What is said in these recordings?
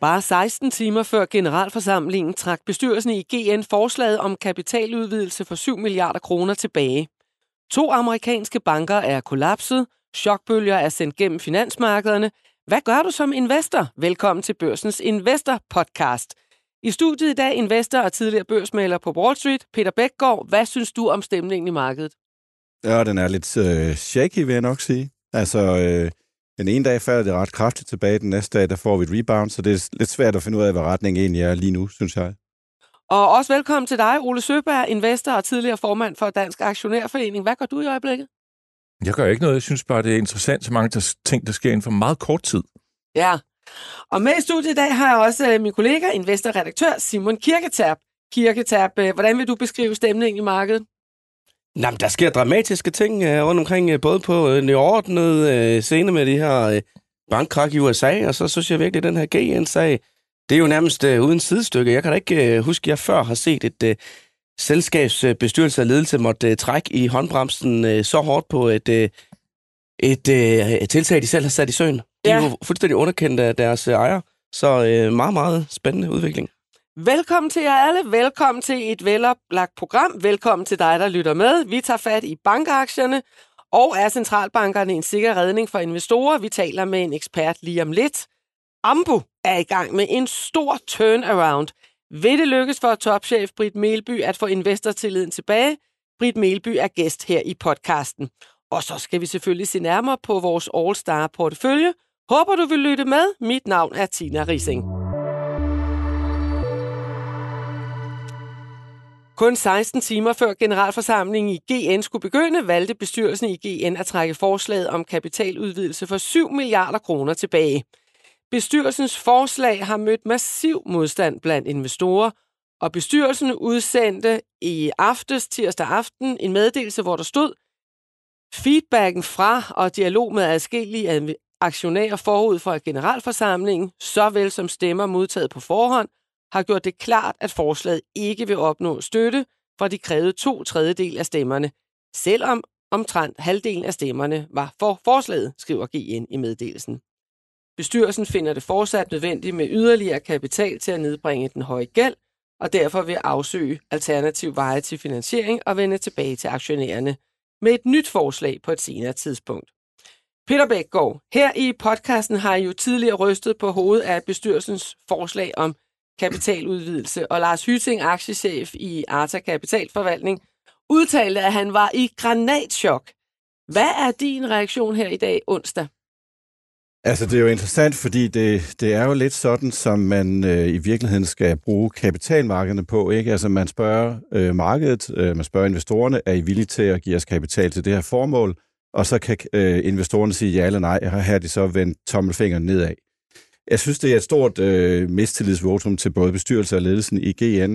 Bare 16 timer før generalforsamlingen trak bestyrelsen i GN forslaget om kapitaludvidelse for 7 milliarder kroner tilbage. To amerikanske banker er kollapset, chokbølger er sendt gennem finansmarkederne. Hvad gør du som investor? Velkommen til Børsens Investor Podcast. I studiet i dag investor og tidligere børsmaler på Wall Street, Peter Bækgaard. Hvad synes du om stemningen i markedet? Ja, den er lidt øh, shaky, vil jeg nok sige. Altså, øh, den ene dag falder det ret kraftigt tilbage, den næste dag der får vi et rebound, så det er lidt svært at finde ud af, hvad retningen egentlig er lige nu, synes jeg. Og også velkommen til dig, Ole Søberg, investor og tidligere formand for Dansk Aktionærforening. Hvad gør du i øjeblikket? Jeg gør ikke noget. Jeg synes bare, det er interessant, så mange der ting, der sker inden for meget kort tid. Ja, og med i studiet i dag har jeg også øh, min kollega, investorredaktør Simon Kirketab. Kirketab, øh, hvordan vil du beskrive stemningen i markedet? Jamen, der sker dramatiske ting uh, rundt omkring, uh, både på uh, nyordnet uh, scene med de her uh, bankkrak i USA, og så synes jeg virkelig, at den her GN-sag, det er jo nærmest uh, uden sidestykke. Jeg kan da ikke uh, huske, at jeg før har set et uh, selskabsbestyrelse og ledelse måtte uh, trække i håndbremsen uh, så hårdt på et, uh, et, et tiltag, de selv har sat i søen. De ja. er jo fuldstændig underkendt af deres uh, ejer, så uh, meget, meget spændende udvikling. Velkommen til jer alle. Velkommen til et veloplagt program. Velkommen til dig, der lytter med. Vi tager fat i bankaktierne, og er centralbankerne en sikker redning for investorer? Vi taler med en ekspert lige om lidt. Ambu er i gang med en stor turnaround. Vil det lykkes for topchef Britt Melby at få investortilliden tilbage? Britt Melby er gæst her i podcasten. Og så skal vi selvfølgelig se nærmere på vores All-Star portefølje. Håber du vil lytte med. Mit navn er Tina Rising. Kun 16 timer før generalforsamlingen i GN skulle begynde, valgte bestyrelsen i GN at trække forslaget om kapitaludvidelse for 7 milliarder kroner tilbage. Bestyrelsens forslag har mødt massiv modstand blandt investorer, og bestyrelsen udsendte i aftes, tirsdag aften, en meddelelse, hvor der stod, feedbacken fra og dialog med adskillige aktionærer forud for generalforsamlingen, såvel som stemmer modtaget på forhånd, har gjort det klart, at forslaget ikke vil opnå støtte fra de krævede to tredjedel af stemmerne, selvom omtrent halvdelen af stemmerne var for forslaget, skriver GN i meddelelsen. Bestyrelsen finder det fortsat nødvendigt med yderligere kapital til at nedbringe den høje gæld, og derfor vil afsøge alternativ veje til finansiering og vende tilbage til aktionærerne med et nyt forslag på et senere tidspunkt. Peter Bækgaard, her i podcasten har I jo tidligere rystet på hovedet af bestyrelsens forslag om kapitaludvidelse, og Lars Hyting, aktiechef i Arta Kapitalforvaltning, udtalte, at han var i granatschok. Hvad er din reaktion her i dag, onsdag? Altså, det er jo interessant, fordi det, det er jo lidt sådan, som man øh, i virkeligheden skal bruge kapitalmarkederne på. Ikke? Altså, man spørger øh, markedet, øh, man spørger investorerne, er I villige til at give os kapital til det her formål? Og så kan øh, investorerne sige ja eller nej, og her har de så vendt tommelfingeren nedad. Jeg synes, det er et stort øh, mistillidsvotum til både bestyrelse og ledelsen i GN,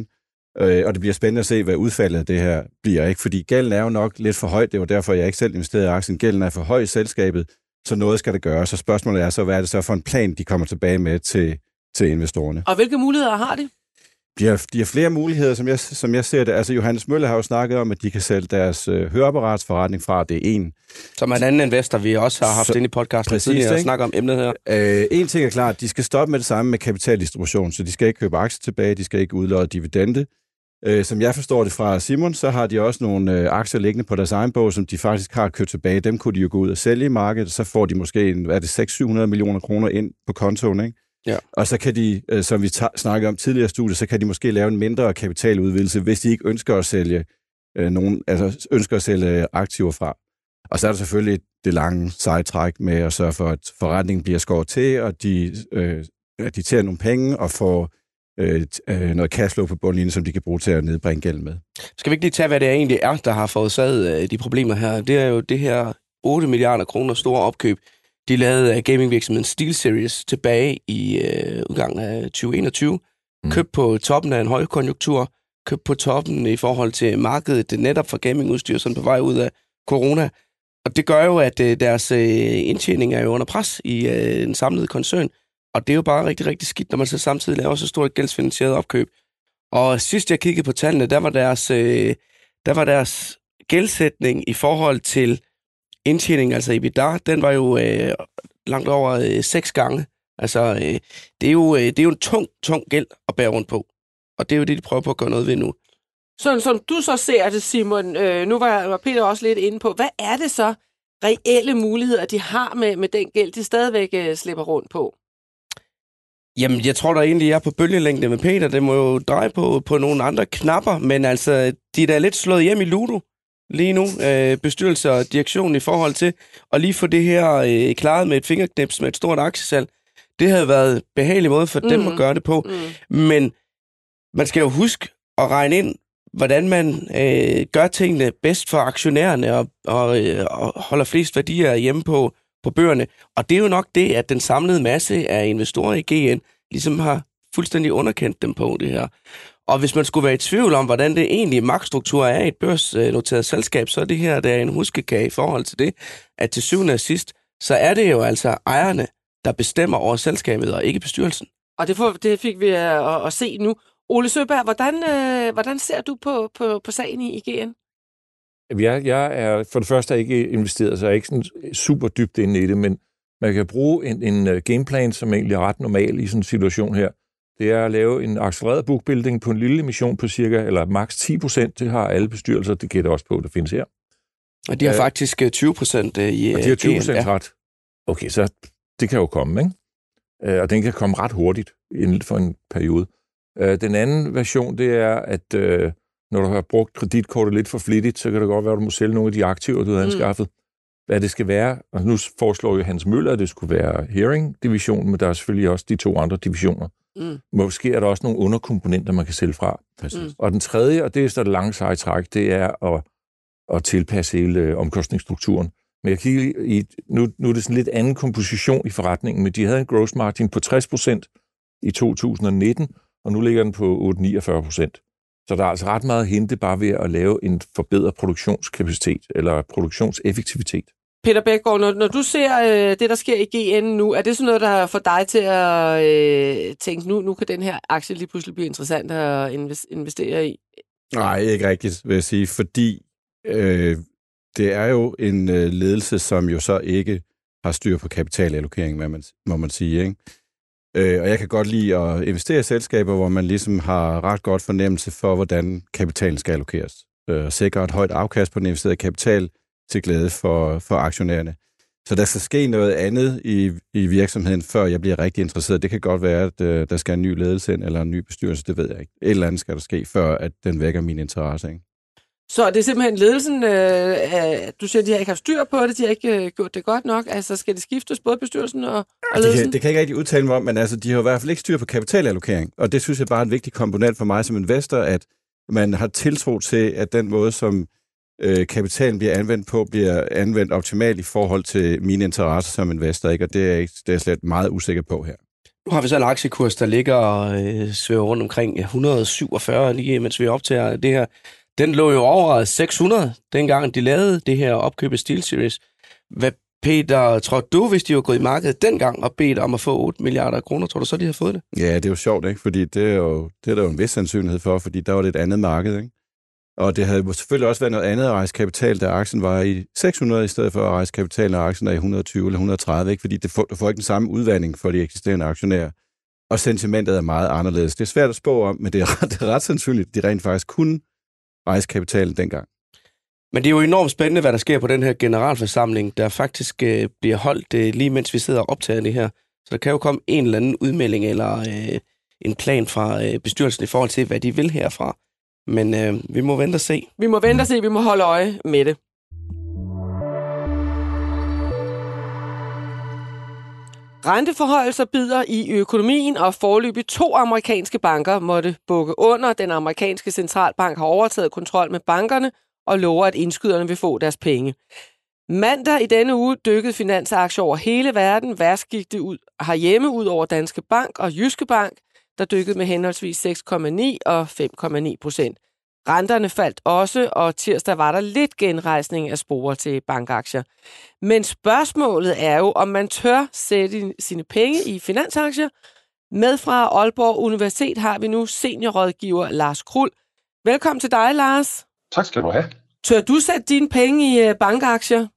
øh, og det bliver spændende at se, hvad udfaldet af det her bliver. ikke, Fordi gælden er jo nok lidt for højt, det var derfor, jeg ikke selv investerede i aktien. Gælden er for høj i selskabet, så noget skal det gøre. Så spørgsmålet er så, hvad er det så for en plan, de kommer tilbage med til, til investorerne? Og hvilke muligheder har de? De har, de har flere muligheder, som jeg, som jeg ser det. Altså, Johannes Møller har jo snakket om, at de kan sælge deres øh, høreapparatsforretning fra, det er en. Som en anden investor, vi også har haft så, inde i podcasten præcis, tidligere og snakke om emnet her. Øh, en ting er klart, de skal stoppe med det samme med kapitaldistribution, så de skal ikke købe aktier tilbage, de skal ikke udlåde dividende. Øh, som jeg forstår det fra Simon, så har de også nogle øh, aktier liggende på deres egen bog, som de faktisk har købt tilbage. Dem kunne de jo gå ud og sælge i markedet, så får de måske en, hvad er det, 600-700 millioner kroner ind på kontoen, ikke? Ja. Og så kan de, øh, som vi snakkede om tidligere studie, så kan de måske lave en mindre kapitaludvidelse, hvis de ikke ønsker at sælge øh, nogen, altså ønsker at sælge aktiver fra. Og så er der selvfølgelig det lange sejtræk med at sørge for, at forretningen bliver skåret til, og de, øh, at de tager nogle penge og får øh, øh, noget cashflow på bundlinjen, som de kan bruge til at nedbringe gæld med. Skal vi ikke lige tage, hvad det egentlig er, der har forårsaget øh, de problemer her? Det er jo det her 8 milliarder kroner store opkøb, de lavede gamingvirksomheden SteelSeries tilbage i øh, udgangen af 2021. Mm. Købt på toppen af en højkonjunktur, købt på toppen i forhold til markedet netop for gamingudstyr, som på vej ud af corona. Og det gør jo, at øh, deres øh, indtjening er jo under pres i øh, en samlet koncern. Og det er jo bare rigtig, rigtig skidt, når man så samtidig laver så stort gældsfinansieret opkøb. Og sidst jeg kiggede på tallene, der var deres, øh, der var deres gældsætning i forhold til indtjening, altså EBITDA, den var jo øh, langt over øh, seks gange Altså, øh, det, er jo, øh, det er jo en tung, tung gæld at bære rundt på. Og det er jo det, de prøver på at gøre noget ved nu. Sådan som du så ser det, Simon, øh, nu var, var Peter også lidt inde på, hvad er det så reelle muligheder, de har med, med den gæld, de stadigvæk øh, slipper rundt på? Jamen, jeg tror der egentlig, jeg er på bølgelængde med Peter. Det må jo dreje på, på nogle andre knapper, men altså, de er da lidt slået hjem i Ludo lige nu, øh, bestyrelse og direktion i forhold til at lige få det her øh, klaret med et fingerknips med et stort aktiesalg. Det havde været en behagelig måde for mm. dem at gøre det på. Mm. Men man skal jo huske at regne ind, hvordan man øh, gør tingene bedst for aktionærerne og, og, øh, og holder flest værdier hjemme på, på bøgerne. Og det er jo nok det, at den samlede masse af investorer i GN ligesom har fuldstændig underkendt dem på det her. Og hvis man skulle være i tvivl om, hvordan det egentlige magtstruktur er i et børsnoteret selskab, så er det her der er en huskekage i forhold til det, at til syvende og sidst, så er det jo altså ejerne, der bestemmer over selskabet, og ikke bestyrelsen. Og det, får, det fik vi at, at, at se nu. Ole Søberg, hvordan, øh, hvordan ser du på, på, på sagen i IGN? Jeg, jeg er for det første ikke investeret, så jeg er ikke sådan super dybt inde i det, men man kan bruge en, en øh, gameplan, som egentlig er ret normal i sådan en situation her. Det er at lave en accelereret bookbuilding på en lille emission på cirka, eller maks 10 procent. Det har alle bestyrelser, det gætter også på, det findes her. Og de har øh, faktisk 20 procent i Og de har 20 procent ja. ret. Okay, så det kan jo komme, ikke? Og den kan komme ret hurtigt inden for en periode. Den anden version, det er, at når du har brugt kreditkortet lidt for flittigt, så kan det godt være, at du må sælge nogle af de aktiver, du har mm. Hvad det skal være, og nu foreslår jo Hans Møller, at det skulle være hearing-divisionen, men der er selvfølgelig også de to andre divisioner. Mm. Måske er der også nogle underkomponenter, man kan sælge fra. Mm. Og den tredje, og det er så det lange seje træk, det er at, at tilpasse hele øh, omkostningsstrukturen. Men jeg kigger i, nu, nu er det sådan lidt anden komposition i forretningen, men de havde en gross margin på 60% i 2019, og nu ligger den på 8-49%. Så der er altså ret meget at hente bare ved at lave en forbedret produktionskapacitet eller produktionseffektivitet. Peter Bækgaard, når, når du ser øh, det, der sker i GN nu, er det sådan noget, der får dig til at øh, tænke, nu, nu kan den her aktie lige pludselig blive interessant at investere i? Nej, ikke rigtigt, vil jeg sige, fordi øh, det er jo en øh, ledelse, som jo så ikke har styr på kapitalallokering, må man, må man sige. Ikke? Øh, og jeg kan godt lide at investere i selskaber, hvor man ligesom har ret godt fornemmelse for, hvordan kapitalen skal allokeres. Øh, sikre et højt afkast på den investerede kapital til glæde for, for aktionærerne. Så der skal ske noget andet i, i virksomheden, før jeg bliver rigtig interesseret. Det kan godt være, at øh, der skal en ny ledelse ind, eller en ny bestyrelse, det ved jeg ikke. Et eller andet skal der ske, før at den vækker min interesse. Ikke? Så det er simpelthen ledelsen, øh, du siger, at de har ikke haft styr på det, de har ikke øh, gjort det godt nok. Altså skal det skiftes, både bestyrelsen og, og ledelsen? Det kan, det kan jeg ikke rigtig udtale mig om, men altså, de har i hvert fald ikke styr på kapitalallokering. Og det synes jeg bare er en vigtig komponent for mig som investor, at man har tiltro til, at den måde, som øh, kapitalen bliver anvendt på, bliver anvendt optimalt i forhold til mine interesser som investor. Ikke? Og det er, jeg, det er jeg slet meget usikker på her. Nu har vi så en aktiekurs, der ligger og øh, svæver rundt omkring 147, lige mens vi optager det her. Den lå jo over 600, dengang de lavede det her opkøb af SteelSeries. Hvad, Peter, tror du, hvis de var gået i markedet dengang og bedt om at få 8 milliarder kroner, tror du så, de havde fået det? Ja, det er jo sjovt, ikke? Fordi det er, jo, det er der jo en vis sandsynlighed for, fordi der var det et andet marked, ikke? Og det havde selvfølgelig også været noget andet at rejse kapital, da aktien var i 600, i stedet for at rejse kapital, når aktien er i 120 eller 130, ikke? fordi det får, du får ikke den samme udvandring for de eksisterende aktionærer. Og sentimentet er meget anderledes. Det er svært at spå om, men det er ret, det er ret sandsynligt, at de rent faktisk kunne rejse kapitalen dengang. Men det er jo enormt spændende, hvad der sker på den her generalforsamling, der faktisk øh, bliver holdt øh, lige mens vi sidder og optager det her. Så der kan jo komme en eller anden udmelding eller øh, en plan fra øh, bestyrelsen i forhold til, hvad de vil herfra. Men øh, vi må vente og se. Vi må vente og se, vi må holde øje med det. Renteforhøjelser bider i økonomien, og forløbig to amerikanske banker måtte bukke under. Den amerikanske centralbank har overtaget kontrol med bankerne og lover, at indskyderne vil få deres penge. Mandag i denne uge dykkede finansaktier over hele verden. Værst gik det ud herhjemme ud over Danske Bank og Jyske Bank, der dykkede med henholdsvis 6,9 og 5,9 procent. Renterne faldt også, og tirsdag var der lidt genrejsning af sporer til bankaktier. Men spørgsmålet er jo, om man tør sætte sine penge i finansaktier. Med fra Aalborg Universitet har vi nu seniorrådgiver Lars Krul. Velkommen til dig, Lars. Tak skal du have. Tør du sætte dine penge i øh, bankaktier?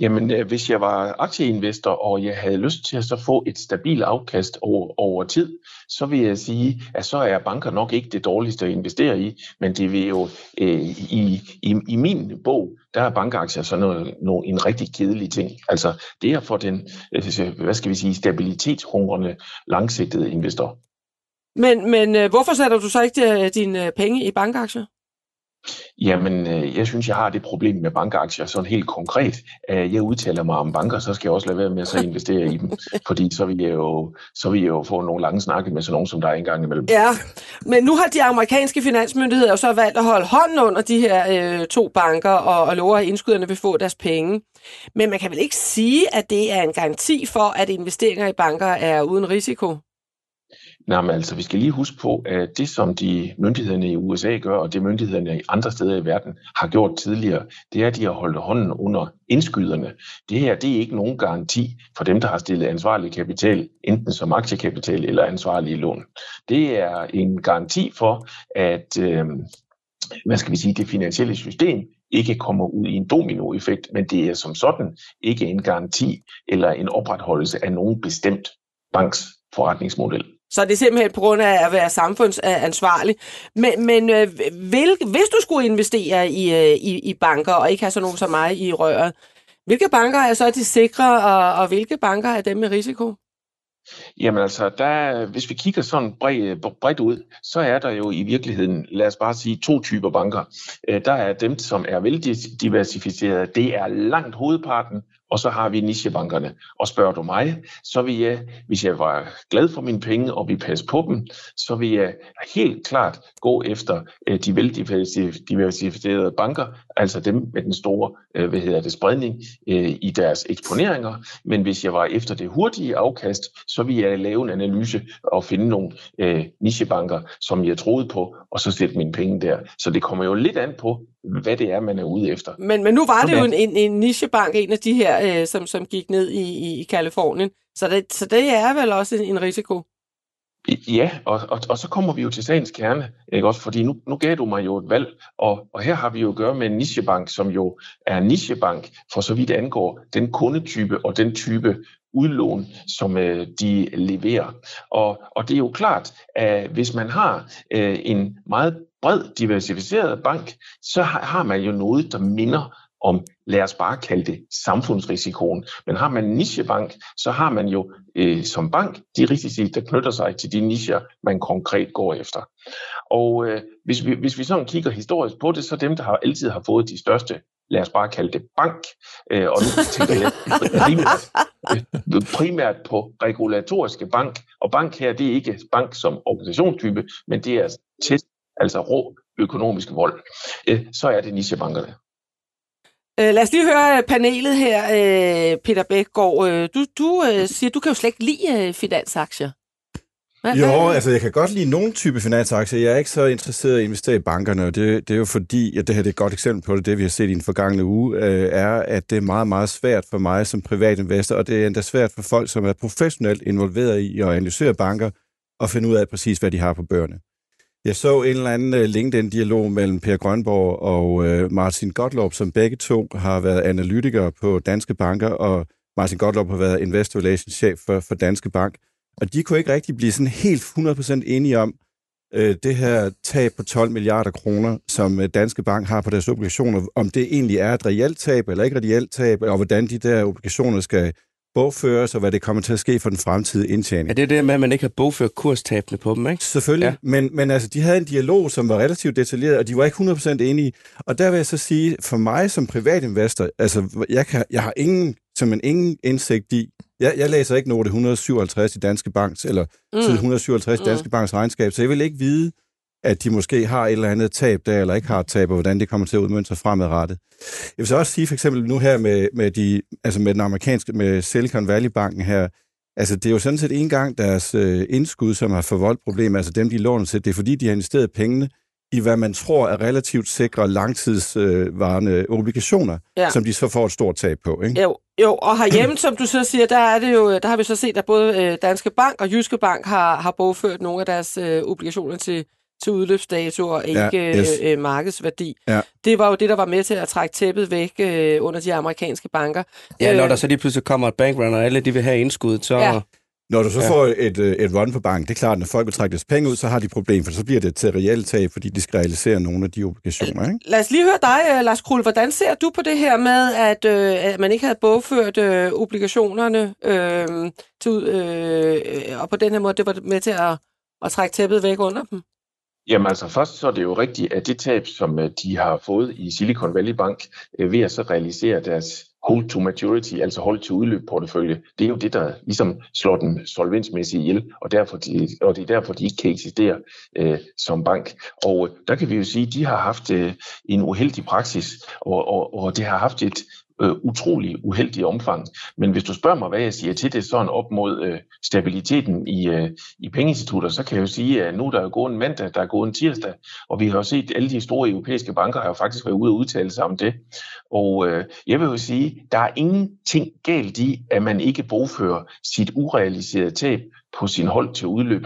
Jamen, øh, hvis jeg var aktieinvestor, og jeg havde lyst til at så få et stabilt afkast over, over tid, så vil jeg sige, at så er banker nok ikke det dårligste at investere i, men det vil jo øh, i, i, i min bog, der er bankaktier sådan noget, noget, en rigtig kedelig ting. Altså det er for den, øh, hvad skal vi sige, stabilitetshungrende langsigtede investor. Men, men øh, hvorfor sætter du så ikke dine penge i bankaktier? Jamen, øh, jeg synes, jeg har det problem med bankaktier sådan helt konkret. Jeg udtaler mig om banker, så skal jeg også lade være med at så investere i dem, fordi så vil, jeg jo, så vil jeg jo få nogle lange snakke med sådan nogen, som der er engang imellem. Ja, men nu har de amerikanske finansmyndigheder jo så valgt at holde hånden under de her øh, to banker og, og lover, at indskyderne vil få deres penge. Men man kan vel ikke sige, at det er en garanti for, at investeringer i banker er uden risiko? Nej, men altså, vi skal lige huske på, at det, som de myndighederne i USA gør, og det myndighederne i andre steder i verden har gjort tidligere, det er, at de har holdt hånden under indskyderne. Det her, det er ikke nogen garanti for dem, der har stillet ansvarlig kapital, enten som aktiekapital eller ansvarlige lån. Det er en garanti for, at øh, hvad skal vi sige, det finansielle system ikke kommer ud i en dominoeffekt, men det er som sådan ikke en garanti eller en opretholdelse af nogen bestemt banks forretningsmodel. Så det er simpelthen på grund af at være samfundsansvarlig. Men, men øh, vil, hvis du skulle investere i, øh, i, i banker, og ikke have sådan nogen som mig i røret, hvilke banker er så de sikre, og, og hvilke banker er dem med risiko? Jamen altså, der, hvis vi kigger sådan bredt, bredt ud, så er der jo i virkeligheden, lad os bare sige, to typer banker. Øh, der er dem, som er veldiversificerede. Det er langt hovedparten og så har vi nichebankerne. Og spørger du mig, så vil jeg, hvis jeg var glad for mine penge og vi passe på dem, så vil jeg helt klart gå efter øh, de veldiversificerede banker, altså dem med den store øh, hvad hedder det, spredning øh, i deres eksponeringer. Men hvis jeg var efter det hurtige afkast, så vil jeg lave en analyse og finde nogle nichebanker, som jeg troede på, og så sætte mine penge der. Så det kommer jo lidt an på, hvad det er, man er ude efter. Men, men nu var det jo en, en, en nichebank, en af de her, øh, som, som gik ned i, i, i Kalifornien. Så det, så det er vel også en, en risiko? Ja, og, og, og så kommer vi jo til sagens kerne, ikke også? fordi nu, nu gav du mig jo et valg, og, og her har vi jo at gøre med en nichebank, som jo er en nichebank, for så vidt angår den kundetype og den type udlån, som øh, de leverer. Og, og det er jo klart, at hvis man har øh, en meget bred, diversificeret bank, så har, har man jo noget, der minder om, lad os bare kalde det, samfundsrisikoen. Men har man en nichebank, så har man jo øh, som bank de risici, der knytter sig til de nicher, man konkret går efter. Og øh, hvis, vi, hvis vi sådan kigger historisk på det, så dem, der har altid har fået de største lad os bare kalde det bank, øh, og nu tænker jeg primært, øh, primært på regulatoriske bank, og bank her, det er ikke bank som organisationstype, men det er test, altså rå økonomisk vold, øh, så er det nichebankerne. Øh, lad os lige høre panelet her, øh, Peter Bækgaard. Øh, du, du øh, siger, du kan jo slet ikke lide øh, finansaktier. Hvad, jo, hvad? altså jeg kan godt lide nogle type finansaktier. Jeg er ikke så interesseret i at investere i bankerne, og det, det er jo fordi, at det her det er et godt eksempel på det, det vi har set i den forgangne uge, øh, er, at det er meget, meget svært for mig som privatinvestor, og det er endda svært for folk, som er professionelt involveret i at analysere banker, og finde ud af præcis, hvad de har på bøgerne. Jeg så en eller anden øh, LinkedIn-dialog mellem Per Grønborg og øh, Martin Gottlob, som begge to har været analytikere på Danske Banker, og Martin Gottlob har været investor relations chef for, for Danske Bank. Og de kunne ikke rigtig blive sådan helt 100% enige om øh, det her tab på 12 milliarder kroner, som øh, Danske Bank har på deres obligationer, om det egentlig er et reelt tab eller ikke et reelt tab, og hvordan de der obligationer skal bogføres, og hvad det kommer til at ske for den fremtidige indtjening. Er det det med, at man ikke har bogført kurstabene på dem, ikke? Selvfølgelig, ja. men, men altså, de havde en dialog, som var relativt detaljeret, og de var ikke 100% enige. Og der vil jeg så sige, for mig som privatinvestor, altså, jeg, kan, jeg har ingen, som en ingen indsigt i, jeg, jeg læser ikke note 157 i Danske Banks, eller mm. side 157 i Danske mm. Banks regnskab, så jeg vil ikke vide, at de måske har et eller andet tab der, eller ikke har et tab, og hvordan det kommer til at udmønte sig fremadrettet. Jeg vil så også sige, for eksempel nu her med, med, de, altså med den amerikanske, med Silicon Valley Banken her, altså det er jo sådan set en gang deres øh, indskud, som har forvoldt problemer, altså dem, de låner til, det er fordi, de har investeret pengene i, hvad man tror er relativt sikre langtidsvarende øh, obligationer, ja. som de så får et stort tab på. Ikke? Jo, jo, og herhjemme, som du så siger, der, er det jo, der har vi så set, at både øh, Danske Bank og Jyske Bank har, har bogført nogle af deres øh, obligationer til til udløbsdato og ikke Ja, ja, yes. yes. øh, markedsværdi. Ja. Det var jo det, der var med til at trække tæppet væk øh, under de amerikanske banker. Ja, når Øh, der så lige pludselig kommer et bankrun, og alle de vil have indskud, så... Ja. Når du så Ja. får et, øh, et run på banken, det er klart, at når folk vil trække deres penge ud, så har de et problem, for så bliver det til reelt tab, fordi de skal realisere nogle af de obligationer. Ikke? Lad os lige høre dig, øh, Lars Krull. Hvordan ser du på det her med, at, øh, at man ikke havde bogført øh, obligationerne øh, til, øh, og på den her måde, det var med til at, at trække tæppet væk under dem? Jamen altså først så er det jo rigtigt, at det tab, som øh, de har fået i Silicon Valley Bank, øh, ved at så realisere deres hold to maturity, altså hold til udløb portefølje, det er jo det, der ligesom slår den solvensmæssigt ihjel, og, derfor de, og det er derfor, de ikke kan eksistere øh, som bank. Og øh, der kan vi jo sige, at de har haft øh, en uheldig praksis, og, og, og det har haft et øh, utrolig uheldige omfang. Men hvis du spørger mig, hvad jeg siger til det sådan op mod øh, stabiliteten i, øh, i pengeinstitutter, så kan jeg jo sige, at nu der er gået en mandag, der er gået en tirsdag, og vi har jo set, at alle de store europæiske banker har jo faktisk været ude og udtale sig om det. Og øh, jeg vil jo sige, der er ingenting galt i, at man ikke bogfører sit urealiserede tab på sin hold til udløb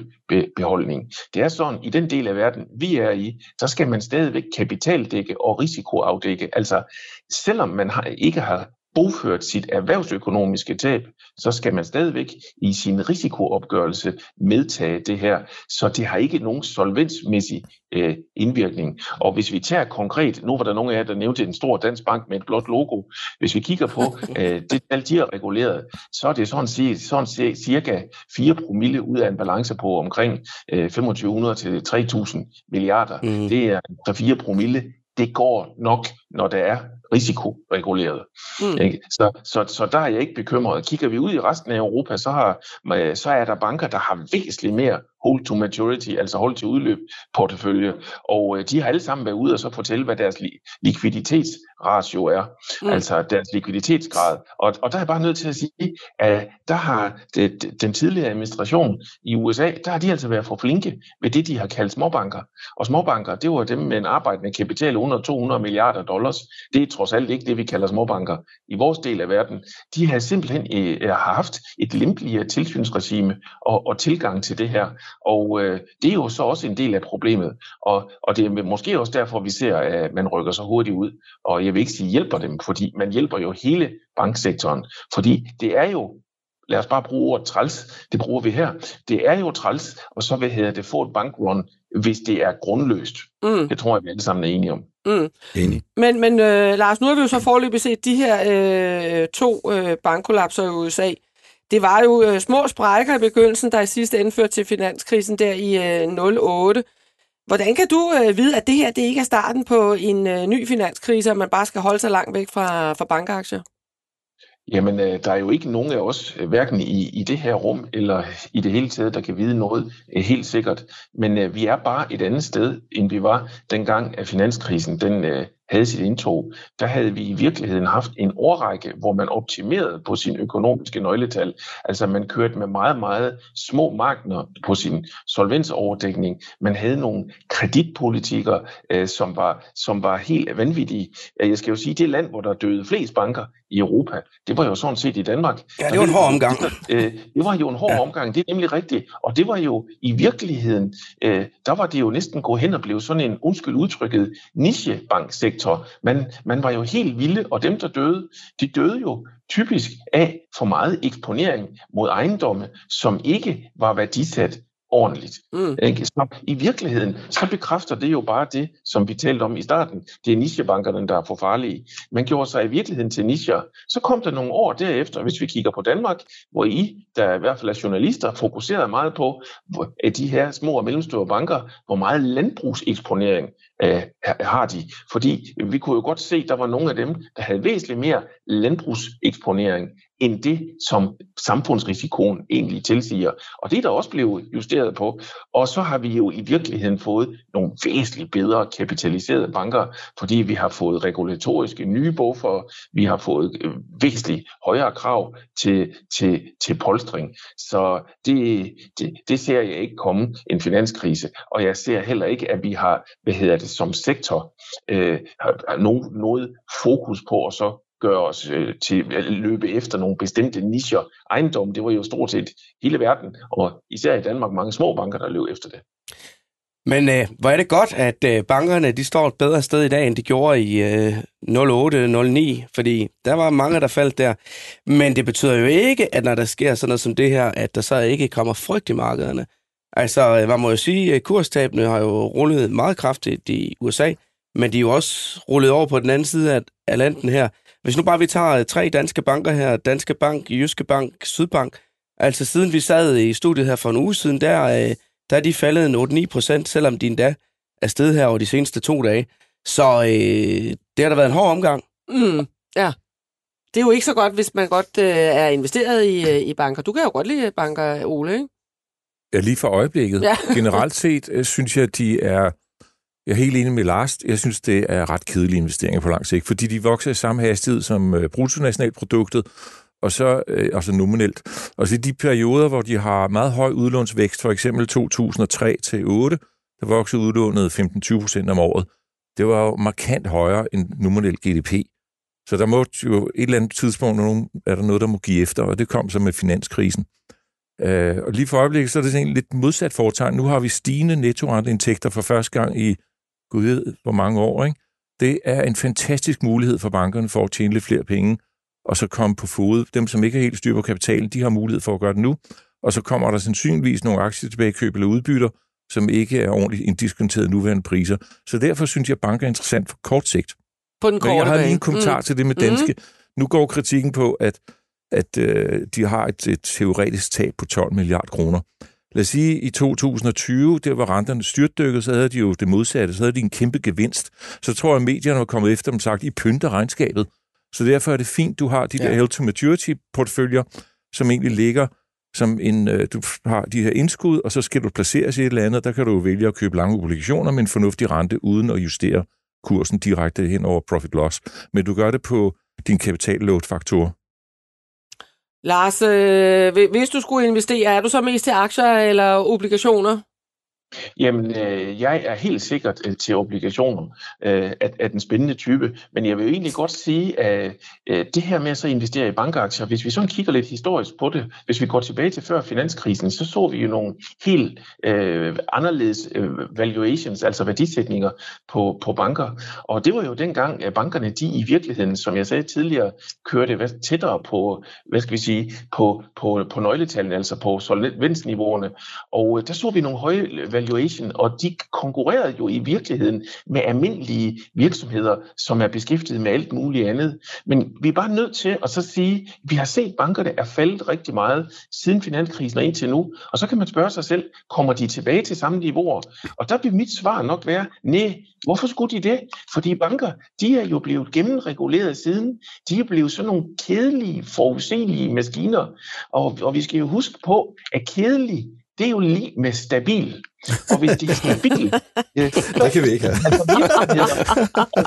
beholdning. Det er sådan, i den del af verden, vi er i, så skal man stadigvæk kapitaldække og risikoafdække. Altså, selvom man har, ikke har bogført sit erhvervsøkonomiske tab, så skal man stadigvæk i sin risikoopgørelse medtage det her. Så det har ikke nogen solvensmæssig øh, indvirkning. Og hvis vi tager konkret, nu var der nogle af jer, der nævnte en stor dansk bank med et blåt logo. Hvis vi kigger på øh, det tal, de har reguleret, så er det sådan, set, sådan set cirka 4 promille ud af en balance på omkring øh, 2500 til 3000 milliarder. Mm. Det er 3-4 promille. Det går nok, når der er risikoreguleret. Mm. Ikke? Så, så, så der er jeg ikke bekymret. Kigger vi ud i resten af Europa, så, har, så er der banker, der har væsentligt mere hold to maturity, altså hold til udløb portefølje, og øh, de har alle sammen været ude og så fortælle, hvad deres li- likviditetsratio er, Mm. altså deres likviditetsgrad. Og, og der er jeg bare nødt til at sige, at der har det, den tidligere administration i USA, der har de altså været for flinke ved det, de har kaldt småbanker. Og småbanker, det var dem med en arbejdende kapital under 200 milliarder dollars. Det er trods alt ikke det, vi kalder småbanker i vores del af verden. De har simpelthen øh, har haft et lempeligere tilsynsregime og, og tilgang til det her. Og øh, det er jo så også en del af problemet. Og, og det er måske også derfor, vi ser, at man rykker så hurtigt ud. Og jeg vil ikke sige hjælper dem, fordi man hjælper jo hele banksektoren. Fordi det er jo lad os bare bruge ordet træls, det bruger vi her. Det er jo træls, og så vil hedder det få et bankrun, hvis det er grundløst. Mm. Det tror jeg, vi alle sammen er enige om. Mm. Enig. Men, men øh, Lars, nu har vi jo så forløbig set de her øh, to øh, bankkollapser i USA. Det var jo øh, små sprækker i begyndelsen, der i sidste ende førte til finanskrisen der i øh, 08. Hvordan kan du øh, vide, at det her det ikke er starten på en øh, ny finanskrise, og man bare skal holde sig langt væk fra, fra bankaktier? Jamen, øh, der er jo ikke nogen af os, øh, hverken i, i det her rum eller i det hele taget, der kan vide noget øh, helt sikkert. Men øh, vi er bare et andet sted, end vi var dengang, at finanskrisen den, øh, havde sit indtog. Der havde vi i virkeligheden haft en årrække, hvor man optimerede på sin økonomiske nøgletal. Altså man kørte med meget, meget små markeder på sin solvensoverdækning. Man havde nogle kreditpolitikker, øh, som, var, som var helt vanvittige. Jeg skal jo sige, det land, hvor der døde flest banker i Europa, det var jo sådan set i Danmark. Ja, det var en hård omgang. Øh, det var jo en hård ja. omgang, det er nemlig rigtigt. Og det var jo i virkeligheden, øh, der var det jo næsten gået hen og blev sådan en, undskyld udtrykket, nichebanksektor. Man, man var jo helt vilde, og dem, der døde, de døde jo typisk af for meget eksponering mod ejendomme, som ikke var værdisat ordentligt. Mm. Ikke? Så i virkeligheden, så bekræfter det jo bare det, som vi talte om i starten. Det er nichebankerne, der er for farlige. Man gjorde sig i virkeligheden til nicher. Så kom der nogle år derefter, hvis vi kigger på Danmark, hvor I, der i hvert fald er journalister, fokuserede meget på hvor, at de her små og mellemstore banker, hvor meget landbrugseksponering øh, har de. Fordi vi kunne jo godt se, at der var nogle af dem, der havde væsentligt mere landbrugseksponering end det, som samfundsrisikoen egentlig tilsiger. Og det er der også blevet justeret på. Og så har vi jo i virkeligheden fået nogle væsentligt bedre kapitaliserede banker, fordi vi har fået regulatoriske nye buffer, vi har fået øh, væsentligt højere krav til, til, til polstring. Så det, det, det ser jeg ikke komme en finanskrise. Og jeg ser heller ikke, at vi har, hvad hedder det, som sektor, øh, har noget, noget fokus på at så gøre os øh, til at løbe efter nogle bestemte nischer. Ejendom, det var jo stort set hele verden, og især i Danmark mange små banker, der løb efter det. Men øh, hvor er det godt, at øh, bankerne de står et bedre sted i dag, end de gjorde i øh, 08-09, fordi der var mange, der faldt der. Men det betyder jo ikke, at når der sker sådan noget som det her, at der så ikke kommer frygt i markederne. Altså, øh, man må jo sige, at kurstabene har jo rullet meget kraftigt i USA, men de er jo også rullet over på den anden side af Atlanten her. Hvis nu bare vi tager øh, tre danske banker her, Danske Bank, Jyske Bank, Sydbank, altså siden vi sad i studiet her for en uge siden, der, øh, der er de faldet en 8-9 procent, selvom de endda er steget her over de seneste to dage. Så øh, det har da været en hård omgang. Mm, ja. Det er jo ikke så godt, hvis man godt øh, er investeret i, øh, i banker. Du kan jo godt lide banker, Ole, ikke? Ja, lige for øjeblikket. Ja. Generelt set øh, synes jeg, at de er... Jeg er helt enig med Lars. Jeg synes, det er ret kedelige investeringer på lang sigt, fordi de vokser i samme hastighed som øh, bruttonationalproduktet, og så øh, altså nominelt. Og så i de perioder, hvor de har meget høj udlånsvækst, for eksempel 2003 til 8, der voksede udlånet 15-20 procent om året. Det var jo markant højere end nominelt GDP. Så der må jo et eller andet tidspunkt, er der noget, der må give efter, og det kom så med finanskrisen. Øh, og lige for øjeblikket, så er det egentlig lidt modsat foretegn. Nu har vi stigende nettorenteindtægter for første gang i, gud ved, hvor mange år, ikke? Det er en fantastisk mulighed for bankerne for at tjene lidt flere penge, og så komme på fod. Dem, som ikke har helt styr på kapitalen, de har mulighed for at gøre det nu, og så kommer der sandsynligvis nogle aktier tilbage køb eller udbytter, som ikke er ordentligt indiskonteret nuværende priser. Så derfor synes jeg, at banker er interessant for kort sigt. På den korte Men jeg har lige en kommentar mm. til det med danske. Mm. Nu går kritikken på, at at øh, de har et, et teoretisk tab på 12 milliarder kroner. Lad os sige, i 2020, der var renterne styrtdykket, så havde de jo det modsatte, så havde de en kæmpe gevinst. Så tror jeg, at medierne var kommet efter dem og sagt, I pynter regnskabet. Så derfor er det fint, du har de ja. der held to maturity portføljer, som egentlig ligger som en, øh, du har de her indskud, og så skal du placeres i et eller andet, der kan du vælge at købe lange obligationer med en fornuftig rente, uden at justere kursen direkte hen over profit loss. Men du gør det på din kapital faktor Lars, øh, hvis du skulle investere, er du så mest til aktier eller obligationer? Jamen, øh, jeg er helt sikkert øh, til obligationer øh, af, af den spændende type, men jeg vil jo egentlig godt sige, at øh, det her med at så investere i bankaktier, hvis vi sådan kigger lidt historisk på det, hvis vi går tilbage til før finanskrisen, så så vi jo nogle helt øh, anderledes øh, valuations, altså værdisætninger på, på banker, og det var jo dengang, at bankerne, de i virkeligheden, som jeg sagde tidligere, kørte tættere på, hvad skal vi sige, på, på, på nøgletallene, altså på solvensniveauerne, og øh, der så vi nogle høje valuation, og de konkurrerede jo i virkeligheden med almindelige virksomheder, som er beskæftiget med alt muligt andet. Men vi er bare nødt til at så sige, at vi har set, at bankerne er faldet rigtig meget siden finanskrisen og indtil nu, og så kan man spørge sig selv, kommer de tilbage til samme niveauer? Og der vil mit svar nok være, nej, hvorfor skulle de det? Fordi banker, de er jo blevet gennemreguleret siden. De er blevet sådan nogle kedelige, forudsigelige maskiner. Og, og vi skal jo huske på, at kedelig det er jo lige med stabil. Og hvis de er stabile... Øh, det kan vi ikke have. Altså,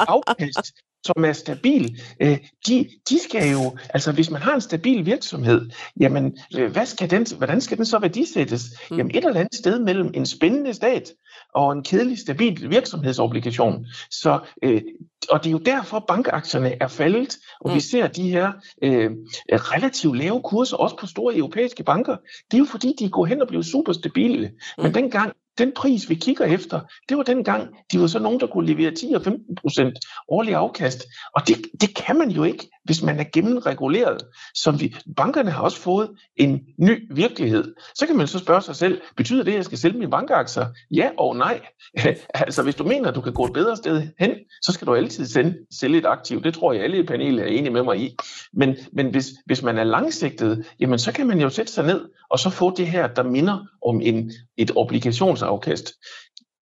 afkast, som er stabil, øh, de, de skal jo, altså hvis man har en stabil virksomhed, jamen øh, hvad skal den, hvordan skal den så værdisættes? Mm. Jamen et eller andet sted mellem en spændende stat og en kedelig, stabil virksomhedsobligation. Så, øh, og det er jo derfor, bankaktierne er faldet, og mm. vi ser de her øh, relativt lave kurser, også på store europæiske banker. Det er jo fordi, de går hen og bliver super stabile. Mm. Men dengang, den pris, vi kigger efter, det var dengang, de var så nogen, der kunne levere 10 og 15 procent årlig afkast. Og det, det kan man jo ikke, hvis man er gennemreguleret. Som vi, bankerne har også fået en ny virkelighed. Så kan man så spørge sig selv, betyder det, at jeg skal sælge mine bankaktier? Ja og nej. altså, hvis du mener, at du kan gå et bedre sted hen, så skal du altid sende, sælge et aktiv. Det tror jeg, alle i panelet er enige med mig i. Men, men hvis, hvis man er langsigtet, jamen så kan man jo sætte sig ned og så få det her, der minder om en, et obligationsafkast.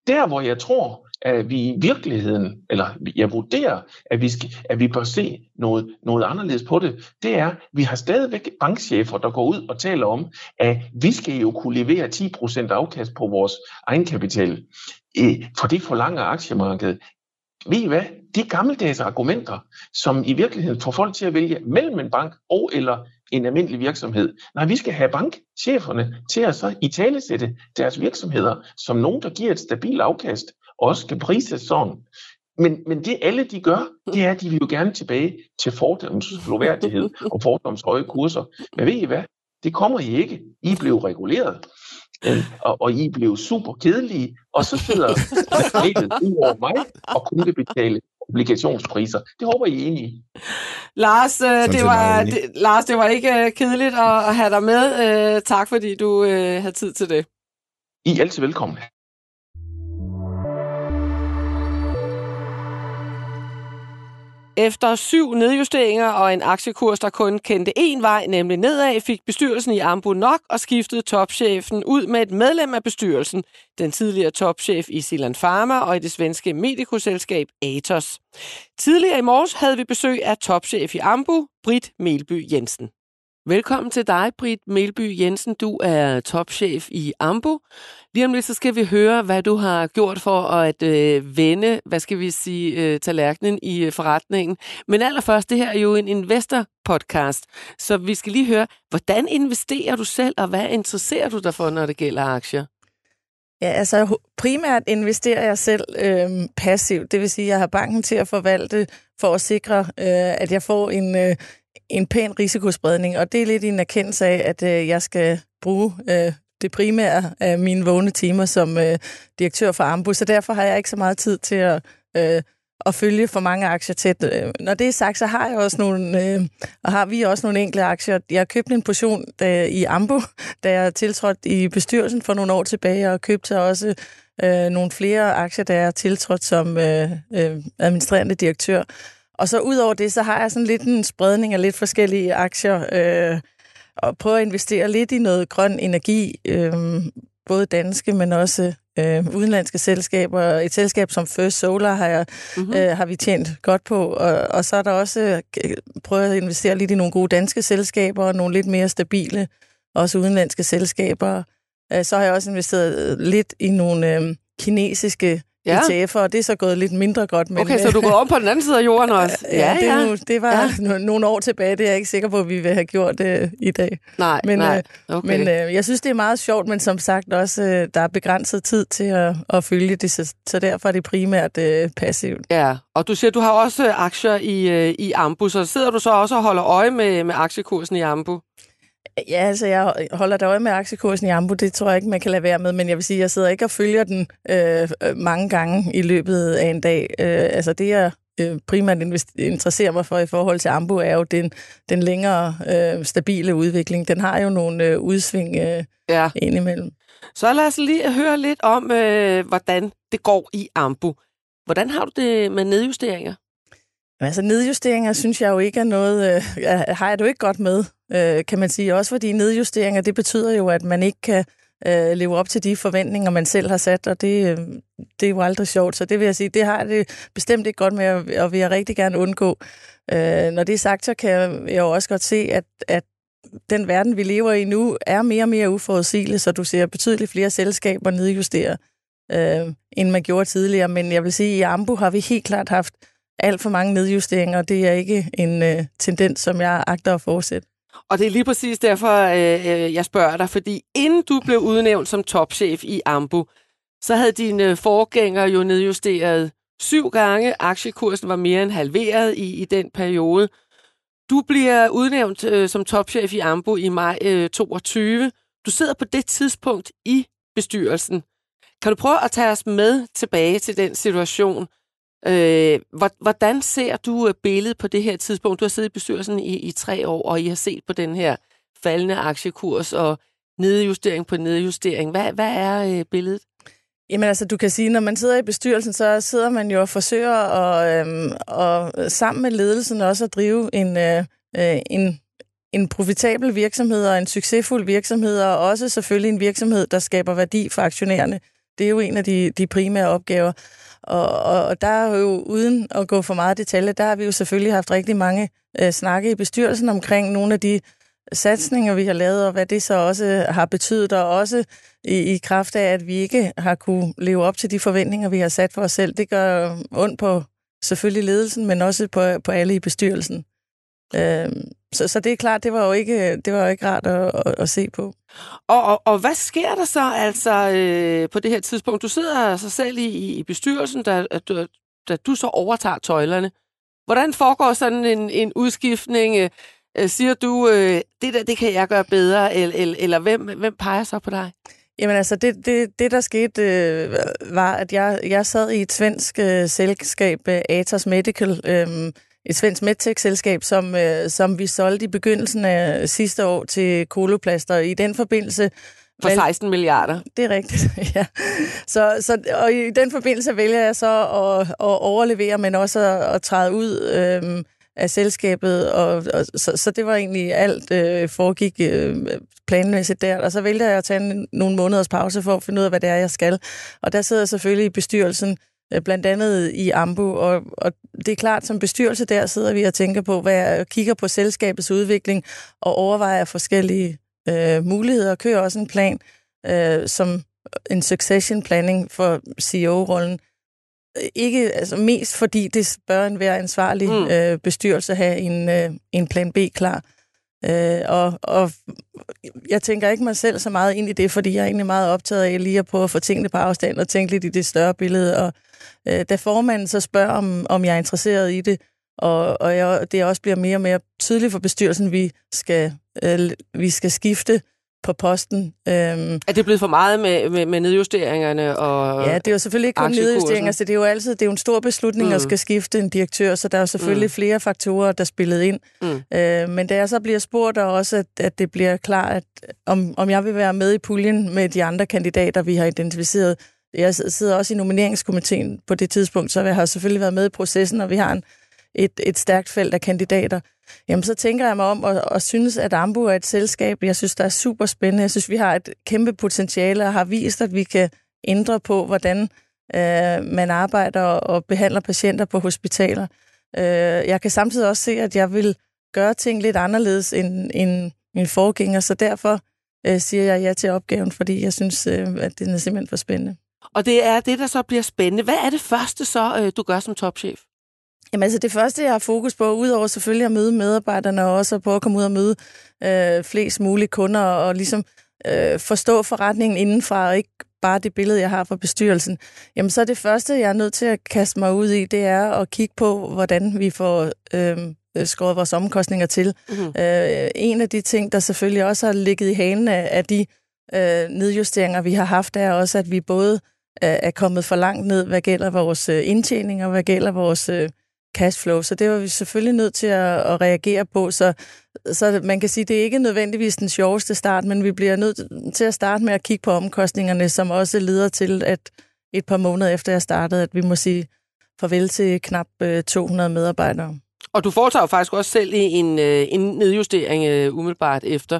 Der, hvor jeg tror, at vi i virkeligheden, eller jeg vurderer, at vi, skal, at vi bør se noget, noget anderledes på det, det er, at vi har stadigvæk bankchefer, der går ud og taler om, at vi skal jo kunne levere 10% afkast på vores egenkapital. Øh, for det forlanger aktiemarkedet. Ved I hvad? De gammeldags argumenter, som i virkeligheden får folk til at vælge mellem en bank og eller en almindelig virksomhed. Nej, vi skal have bankcheferne til at så i talesætte deres virksomheder som nogen, der giver et stabilt afkast, også skal prises sådan. Men, men det alle de gør, det er, at de vil jo gerne tilbage til fordoms gloværdighed og fordoms høje kurser. Men ved I hvad? Det kommer I ikke. I blev reguleret. øh, og, og I blev super kedelige, og så sidder panelet ud over mig og kun vil betale obligationspriser. Det håber I er enige i. Lars, øh, det var, det, Lars, det var ikke øh, kedeligt at, have dig med. Tak, fordi du havde tid til det. I er altid velkomne. Efter syv nedjusteringer og en aktiekurs, der kun kendte én vej, nemlig nedad, fik bestyrelsen i Ambu nok og skiftede topchefen ud med et medlem af bestyrelsen, den tidligere topchef i Silan Pharma og i det svenske medikoselskab Atos. Tidligere i morges havde vi besøg af topchef i Ambu, Britt Melby Jensen. Velkommen til dig, Britt Melby Jensen. Du er topchef i Ambo. Lige om lidt, så skal vi høre, hvad du har gjort for at øh, vende, hvad skal vi sige, øh, tallerkenen i øh, forretningen. Men allerførst, det her er jo en investor-podcast, så vi skal lige høre, hvordan investerer du selv, og hvad interesserer du dig for, når det gælder aktier? Ja, altså primært investerer jeg selv øh, passivt. Det vil sige, at jeg har banken til at forvalte for at sikre, øh, at jeg får en, øh, en pæn risikospredning. Og det er lidt en erkendelse af, at øh, jeg skal bruge øh, det primære af mine vågne timer som øh, direktør for Ambu. Så derfor har jeg ikke så meget tid til at, øh, at følge for mange aktier tæt. Øh, når det er sagt, så har jeg også nogle, øh, og har vi også nogle enkelte aktier. Jeg har købt en portion da, i Ambu, da jeg tiltrådte i bestyrelsen for nogle år tilbage, og købte også øh, nogle flere aktier, da jeg er tiltrådt som øh, øh, administrerende direktør. Og så ud over det, så har jeg sådan lidt en spredning af lidt forskellige aktier, øh, og prøver at investere lidt i noget grøn energi, øh, både danske, men også øh, udenlandske selskaber. Et selskab som First Solar har, jeg, Mm-hmm. øh, har vi tjent godt på, og, og så er der også øh, prøvet at investere lidt i nogle gode danske selskaber, og nogle lidt mere stabile, også udenlandske selskaber. Øh, så har jeg også investeret lidt i nogle øh, kinesiske Ja. ja. ETF'er, og det er så gået lidt mindre godt. Men, Okay, så du går om på den anden side af jorden også? Ja, det, er Nu, det var Ja. ja. nogle år tilbage, det er jeg ikke sikker på, at vi vil have gjort øh, i dag. Nej, Men, nej. øh, Okay. Men øh, jeg synes, det er meget sjovt, men som sagt også, øh, der er begrænset tid til at, at følge det, så, så derfor er det primært øh, passivt. Ja, og du siger, du har også aktier i, øh, i Ambu, så sidder du så også og holder øje med, med aktiekursen i Ambu? Ja, altså jeg holder da øje med aktiekursen i Ambu, det tror jeg ikke, man kan lade være med, men jeg vil sige, jeg sidder ikke og følger den øh, øh, mange gange i løbet af en dag. Øh, altså det, jeg øh, primært interesserer mig for i forhold til Ambu, er jo den, den længere øh, stabile udvikling. Den har jo nogle øh, udsving øh, Ja. indimellem. Så lad os lige høre lidt om, øh, hvordan det går i Ambu. Hvordan har du det med nedjusteringer? Altså nedjusteringer synes jeg jo ikke er noget, øh, har jeg det jo ikke godt med, øh, kan man sige. Også fordi nedjusteringer, det betyder jo, at man ikke kan øh, leve op til de forventninger, man selv har sat, og det, øh, det er jo aldrig sjovt. Så det vil jeg sige, det har jeg det bestemt ikke godt med, og- og vil jeg rigtig gerne undgå. Øh, når det er sagt, så kan jeg jo også godt se, at, at den verden, vi lever i nu, er mere og mere uforudsigelig, så du ser betydeligt flere selskaber nedjustere, øh, end man gjorde tidligere. Men jeg vil sige, at i Ambu har vi helt klart haft alt for mange nedjusteringer, og det er ikke en øh, tendens, som jeg agter at fortsætte. Og det er lige præcis derfor, øh, øh, jeg spørger dig, fordi inden du blev udnævnt som topchef i Ambu, så havde dine øh, forgængere jo nedjusteret syv gange. Aktiekursen var mere end halveret i, i den periode. Du bliver udnævnt øh, som topchef i Ambu i maj øh, 22. Du sidder på det tidspunkt i bestyrelsen. Kan du prøve at tage os med tilbage til den situation? Øh, hvordan ser du øh, billedet på det her tidspunkt? Du har siddet i bestyrelsen i, i tre år, og I har set på den her faldende aktiekurs og nedjustering på nedjustering. Hvad, hvad er øh, billedet? Jamen altså, du kan sige, når man sidder i bestyrelsen, så sidder man jo og forsøger at, øhm, og sammen med ledelsen også at drive en, øh, øh en, en profitabel virksomhed og en succesfuld virksomhed, og også selvfølgelig en virksomhed, der skaber værdi for aktionærerne. Det er jo en af de, de primære opgaver. Og, og, og der er jo, uden at gå for meget detalje, der har vi jo selvfølgelig haft rigtig mange øh, snakke i bestyrelsen omkring nogle af de satsninger, vi har lavet, og hvad det så også øh, har betydet, og også i, i kraft af, at vi ikke har kunne leve op til de forventninger, vi har sat for os selv. Det gør ondt på selvfølgelig ledelsen, men også på, på alle i bestyrelsen. Øh, så, så det er klart, det var jo ikke, det var jo ikke rart at, at, at se på. Og, og, og hvad sker der så altså øh, på det her tidspunkt? Du sidder så selv i, i bestyrelsen, da, at du, da du så overtager tøjlerne. Hvordan foregår sådan en, en udskiftning? Øh, siger du, øh, det der, det kan jeg gøre bedre, eller, eller, eller hvem, hvem peger så på dig? Jamen altså, det, det, det der skete, øh, var, at jeg, jeg sad i et svensk øh, selskab, øh, Atos Medical, øh, et svensk medtech-selskab, som, øh, som vi solgte i begyndelsen af sidste år til koloplaster. I den forbindelse for 16 milliarder. Det er rigtigt, ja. Så, så, og i den forbindelse vælger jeg så at, at overlevere, men også at, at træde ud øhm, af selskabet. Og, og, så, så det var egentlig alt øh, foregik øh, planmæssigt der. Og så vælger jeg at tage en, nogle måneders pause for at finde ud af, hvad det er, jeg skal. Og der sidder jeg selvfølgelig i bestyrelsen, blandt andet i Ambu, og, og det er klart, som bestyrelse der sidder vi og tænker på, hvad jeg kigger på selskabets udvikling og overvejer forskellige øh, muligheder, kører også en plan øh, som en succession planning for CEO-rollen. Ikke altså mest fordi det bør en være ansvarlig mm. øh, bestyrelse have en, øh, en plan B klar. Øh, og, og jeg tænker ikke mig selv så meget ind i det, fordi jeg er egentlig meget optaget af lige at prøve at få tingene på afstand og tænke lidt i det større billede. Og øh, da formanden så spørger, om, om jeg er interesseret i det, og, og jeg, det også bliver mere og mere tydeligt for bestyrelsen, vi skal, øh, vi skal skifte på posten. Øhm, er det blevet for meget med, med, med nedjusteringerne? Og ja, det er jo selvfølgelig ikke kun nedjusteringer, så det er jo altid det er jo en stor beslutning mm. at skal skifte en direktør, så der er jo selvfølgelig mm. flere faktorer, der spillet ind. Mm. Øh, men da jeg så bliver spurgt, og også at, at det bliver klart, at om, om jeg vil være med i puljen med de andre kandidater, vi har identificeret. Jeg sidder også i nomineringskomiteen på det tidspunkt, så jeg har selvfølgelig været med i processen, og vi har en et, et stærkt felt af kandidater, jamen så tænker jeg mig om og, og synes, at Ambu er et selskab, jeg synes, der er super spændende. Jeg synes, vi har et kæmpe potentiale og har vist, at vi kan ændre på, hvordan øh, man arbejder og behandler patienter på hospitaler. Øh, jeg kan samtidig også se, at jeg vil gøre ting lidt anderledes end, end min forgænger, så derfor øh, siger jeg ja til opgaven, fordi jeg synes, øh, at det er simpelthen for spændende. Og det er det, der så bliver spændende. Hvad er det første så, øh, du gør som topchef? Jamen altså det første, jeg har fokus på, udover selvfølgelig at møde medarbejderne, og også prøve at komme ud og møde øh, flest mulige kunder, og ligesom øh, forstå forretningen indenfra, og ikke bare det billede, jeg har fra bestyrelsen, jamen så er det første, jeg er nødt til at kaste mig ud i, det er at kigge på, hvordan vi får øh, skåret vores omkostninger til. Mm-hmm. Øh, en af de ting, der selvfølgelig også har ligget i hanen af, af de øh, nedjusteringer, vi har haft, er også, at vi både er kommet for langt ned, hvad gælder vores øh, indtjening, og hvad gælder vores øh, cashflow, så det var vi selvfølgelig nødt til at, at reagere på. Så, så man kan sige, det er ikke nødvendigvis den sjoveste start, men vi bliver nødt til at starte med at kigge på omkostningerne, som også leder til, at et par måneder efter jeg startede, at vi må sige farvel til knap øh, 200 medarbejdere. Og du foretager faktisk også selv en, øh, en nedjustering øh, umiddelbart efter,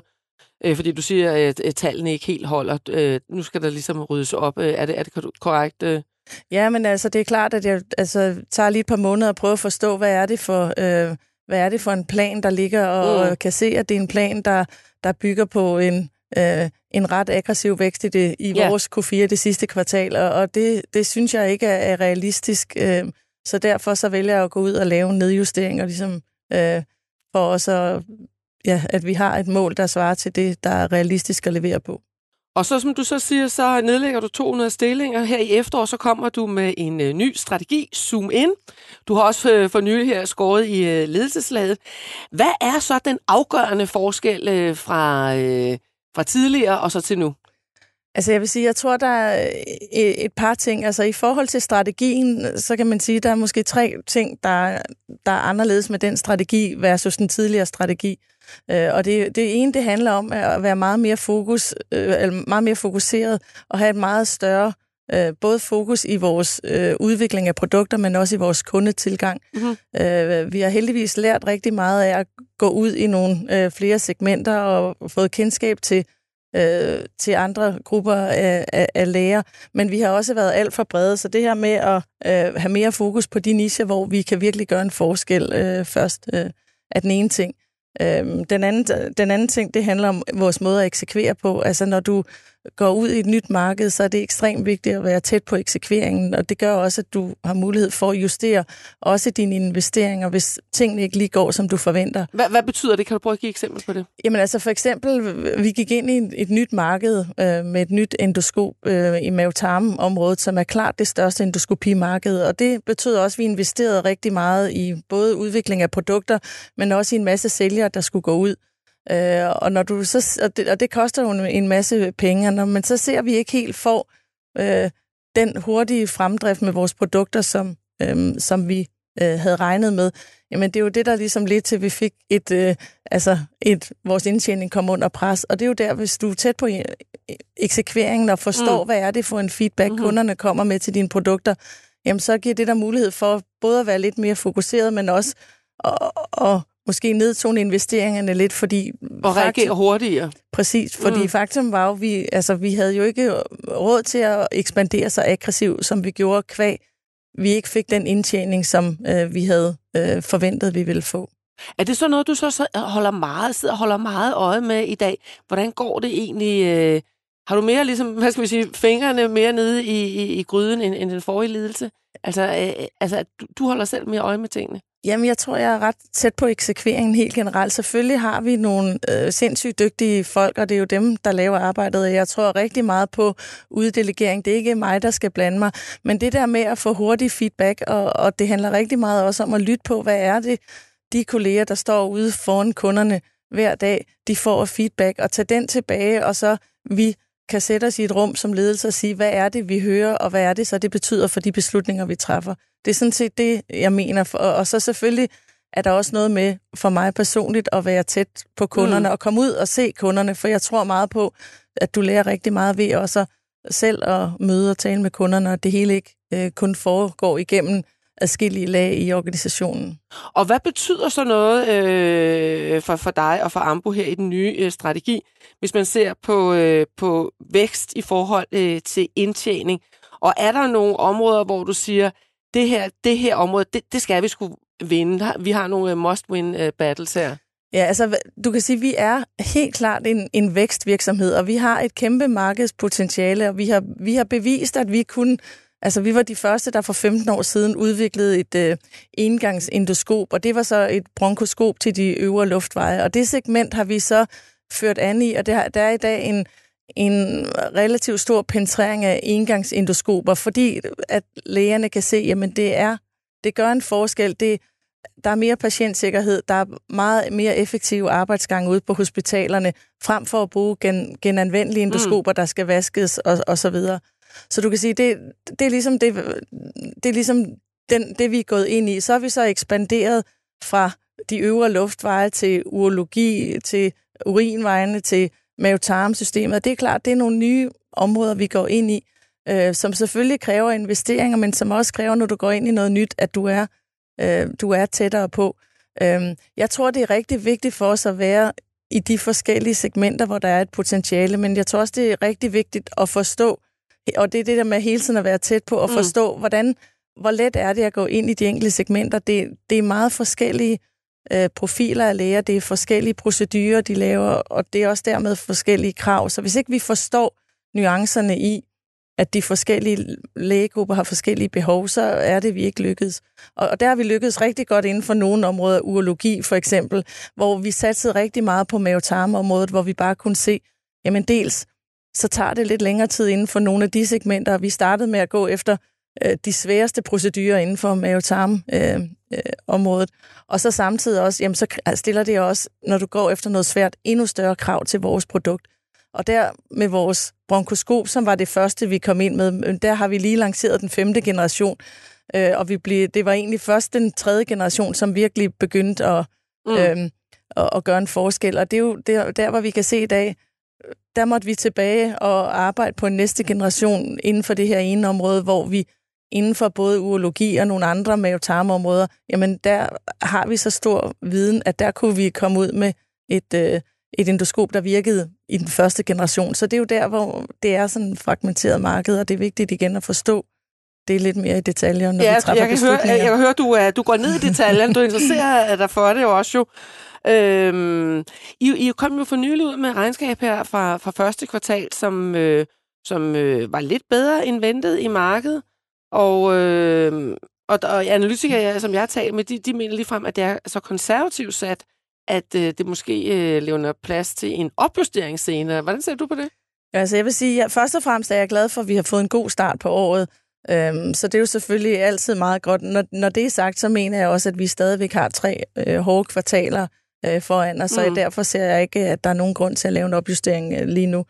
fordi du siger, at tallene ikke helt holder. Nu skal der ligesom ryddes op. Er det, er det korrekt? Ja, men altså, det er klart, at jeg altså, tager lige et par måneder og prøver at forstå, hvad er det for, øh, hvad er det for en plan, der ligger, og mm. kan se, at det er en plan, der, der bygger på en, øh, en ret aggressiv vækst i, det, i yeah. vores Q4 det sidste kvartal, og, og det, det synes jeg ikke er, er realistisk. Øh, så derfor så vælger jeg at gå ud og lave en nedjustering, og ligesom øh, for også at, ja, at vi har et mål, der svarer til det, der er realistisk at levere på. Og så som du så siger, så nedlægger du 200 stillinger. Her i efterår, så kommer du med en øh, ny strategi, Zoom In. Du har også øh, for nylig her skåret i øh, ledelseslaget. Hvad er så den afgørende forskel øh, fra, øh, fra tidligere og så til nu? Altså jeg vil sige, jeg tror, der er øh, et par ting. Altså i forhold til strategien, så kan man sige, der er måske tre ting, der, der er anderledes med den strategi versus den tidligere strategi. Øh, og det, det ene, det handler om at være meget mere, fokus, øh, eller meget mere fokuseret og have et meget større øh, både fokus i vores øh, udvikling af produkter, men også i vores kundetilgang. Mm-hmm. Øh, vi har heldigvis lært rigtig meget af at gå ud i nogle øh, flere segmenter og fået kendskab til øh, til andre grupper af, af, af læger, men vi har også været alt for brede, så det her med at øh, have mere fokus på de nicher, hvor vi kan virkelig gøre en forskel øh, først, øh, er den ene ting. Øhm, den, anden, den anden ting, det handler om vores måde at eksekvere på. Altså når du går ud i et nyt marked, så er det ekstremt vigtigt at være tæt på eksekveringen, og det gør også, at du har mulighed for at justere også dine investeringer, hvis tingene ikke lige går, som du forventer. Hvad, hvad betyder det? Kan du prøve at give eksempel på det? Jamen altså for eksempel, vi gik ind i et, et nyt marked øh, med et nyt endoskop øh, i mavetarmområdet, som er klart det største endoskopimarked, og det betød også, at vi investerede rigtig meget i både udvikling af produkter, men også i en masse sælgere, der skulle gå ud Øh, og, når du så, og, det, og det koster jo en masse penge, når man så ser, at vi ikke helt får øh, den hurtige fremdrift med vores produkter, som, øh, som vi øh, havde regnet med, jamen det er jo det, der ligesom lidt til, at vi fik et, øh, altså et, vores indtjening kom under pres. Og det er jo der, hvis du er tæt på e-, eksekveringen og forstår, mm. hvad er det for en feedback, mm-hmm. kunderne kommer med til dine produkter, jamen så giver det der mulighed for både at være lidt mere fokuseret, men også at, at måske nedtone investeringerne lidt, fordi... Og reagere hurtigere. Præcis, fordi mm. faktum var jo, vi, altså, vi havde jo ikke råd til at ekspandere så aggressivt, som vi gjorde kvæg. Vi ikke fik den indtjening, som øh, vi havde øh, forventet, vi ville få. Er det så noget, du så holder meget, sidder og holder meget øje med i dag? Hvordan går det egentlig? Øh, har du mere, ligesom, hvad skal vi sige, fingrene mere nede i, i, i gryden end, end den forrige lidelse? Altså, øh, altså du, du holder selv mere øje med tingene? Jamen, jeg tror, jeg er ret tæt på eksekveringen helt generelt. Selvfølgelig har vi nogle øh, sindssygt dygtige folk, og det er jo dem, der laver arbejdet. Jeg tror rigtig meget på uddelegering. Det er ikke mig, der skal blande mig. Men det der med at få hurtig feedback, og, og det handler rigtig meget også om at lytte på, hvad er det, de kolleger, der står ude foran kunderne hver dag, de får feedback, og tage den tilbage, og så vi kan sætte os i et rum som ledelse og sige, hvad er det, vi hører, og hvad er det så, det betyder for de beslutninger, vi træffer. Det er sådan set det, jeg mener. Og så selvfølgelig er der også noget med for mig personligt at være tæt på kunderne mm. og komme ud og se kunderne, for jeg tror meget på, at du lærer rigtig meget ved også selv at møde og tale med kunderne, og det hele ikke øh, kun foregår igennem adskillige lag i organisationen. Og hvad betyder så noget øh, for, for dig og for Ambo her i den nye øh, strategi, hvis man ser på, øh, på vækst i forhold øh, til indtjening? Og er der nogle områder, hvor du siger, det her, det her område, det, det skal vi skulle vinde. Vi har nogle øh, must-win øh, battles her. Ja, altså du kan sige, at vi er helt klart en, en vækstvirksomhed, og vi har et kæmpe markedspotentiale, og vi har, vi har bevist, at vi kunne Altså, vi var de første, der for 15 år siden udviklede et øh, engangsendoskop, og det var så et bronkoskop til de øvre luftveje. Og det segment har vi så ført an i, og der, der er i dag en, en relativt stor penetrering af engangsendoskoper, fordi at lægerne kan se, jamen det er, det gør en forskel. Det, der er mere patientsikkerhed, der er meget mere effektive arbejdsgange ude på hospitalerne, frem for at bruge gen, genanvendelige endoskoper, mm. der skal vaskes og, og så videre. Så du kan sige, det, det er ligesom, det, det, er ligesom den, det, vi er gået ind i. Så har vi så ekspanderet fra de øvre luftveje til urologi, til urinvejene, til mavetarmsystemet. Det er klart, det er nogle nye områder, vi går ind i, øh, som selvfølgelig kræver investeringer, men som også kræver, når du går ind i noget nyt, at du er, øh, du er tættere på. Øh, jeg tror, det er rigtig vigtigt for os at være i de forskellige segmenter, hvor der er et potentiale, men jeg tror også, det er rigtig vigtigt at forstå, og det er det der med hele tiden at være tæt på og mm. forstå, hvordan, hvor let er det at gå ind i de enkelte segmenter. Det, det er meget forskellige øh, profiler af læger, det er forskellige procedurer, de laver, og det er også dermed forskellige krav. Så hvis ikke vi forstår nuancerne i, at de forskellige lægegrupper har forskellige behov, så er det, vi ikke lykkedes. Og, og der har vi lykkedes rigtig godt inden for nogle områder, urologi for eksempel, hvor vi satsede rigtig meget på mavetarmområdet, hvor vi bare kunne se, jamen dels så tager det lidt længere tid inden for nogle af de segmenter. Vi startede med at gå efter øh, de sværeste procedurer inden for mavetarm-området. Øh, øh, og så samtidig også, jamen så stiller det også, når du går efter noget svært, endnu større krav til vores produkt. Og der med vores bronkoskop, som var det første, vi kom ind med, der har vi lige lanceret den femte generation. Øh, og vi blev, det var egentlig først den tredje generation, som virkelig begyndte at, mm. øh, at, at gøre en forskel. Og det er jo der, der, hvor vi kan se i dag, der måtte vi tilbage og arbejde på næste generation inden for det her ene område, hvor vi inden for både urologi og nogle andre mavetarmområder, jamen der har vi så stor viden, at der kunne vi komme ud med et, øh, et endoskop, der virkede i den første generation. Så det er jo der, hvor det er sådan en fragmenteret marked, og det er vigtigt igen at forstå det er lidt mere i detaljer, når ja, vi træffer jeg kan høre, jeg kan høre, du, er, du går ned i detaljerne, du interesserer dig for det også jo. Øhm, I, I kom jo for nylig ud med regnskab her fra, fra første kvartal, som, øh, som øh, var lidt bedre end ventet i markedet. Og, øh, og, og analytikere, som jeg har talt med, de, de mener lige frem, at det er så konservativt sat, at øh, det måske øh, levner plads til en opjustering senere. Hvordan ser du på det? Altså jeg vil sige, at først og fremmest er jeg glad for, at vi har fået en god start på året. Øhm, så det er jo selvfølgelig altid meget godt. Når, når det er sagt, så mener jeg også, at vi stadigvæk har tre øh, hårde kvartaler øh, foran os, så Mm. derfor ser jeg ikke, at der er nogen grund til at lave en opjustering øh, lige nu.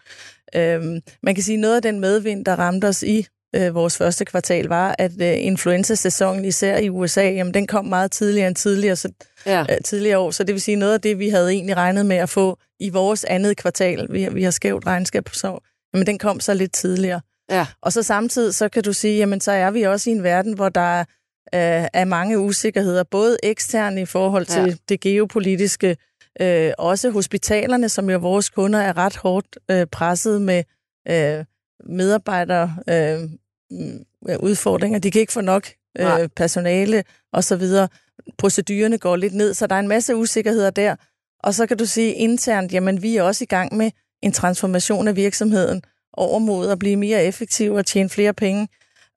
Øhm, man kan sige, noget af den medvind, der ramte os i øh, vores første kvartal, var, at øh, influenza-sæsonen, især i USA, jamen, den kom meget tidligere end tidligere, så, Ja. øh, tidligere år. Så det vil sige, noget af det, vi havde egentlig regnet med at få i vores andet kvartal, vi, vi har skævt regnskab så, jamen den kom så lidt tidligere. Ja. Og så samtidig, så kan du sige, jamen så er vi også i en verden, hvor der er, øh, er mange usikkerheder, både eksterne i forhold til Ja. det geopolitiske, øh, også hospitalerne, som jo vores kunder, er ret hårdt øh, presset med øh, medarbejdere øh, mm, udfordringer. De kan ikke få nok Nej. øh, personale og så videre. Procedurerne går lidt ned, så der er en masse usikkerheder der. Og så kan du sige internt, jamen vi er også i gang med en transformation af virksomheden over mod at blive mere effektiv og tjene flere penge.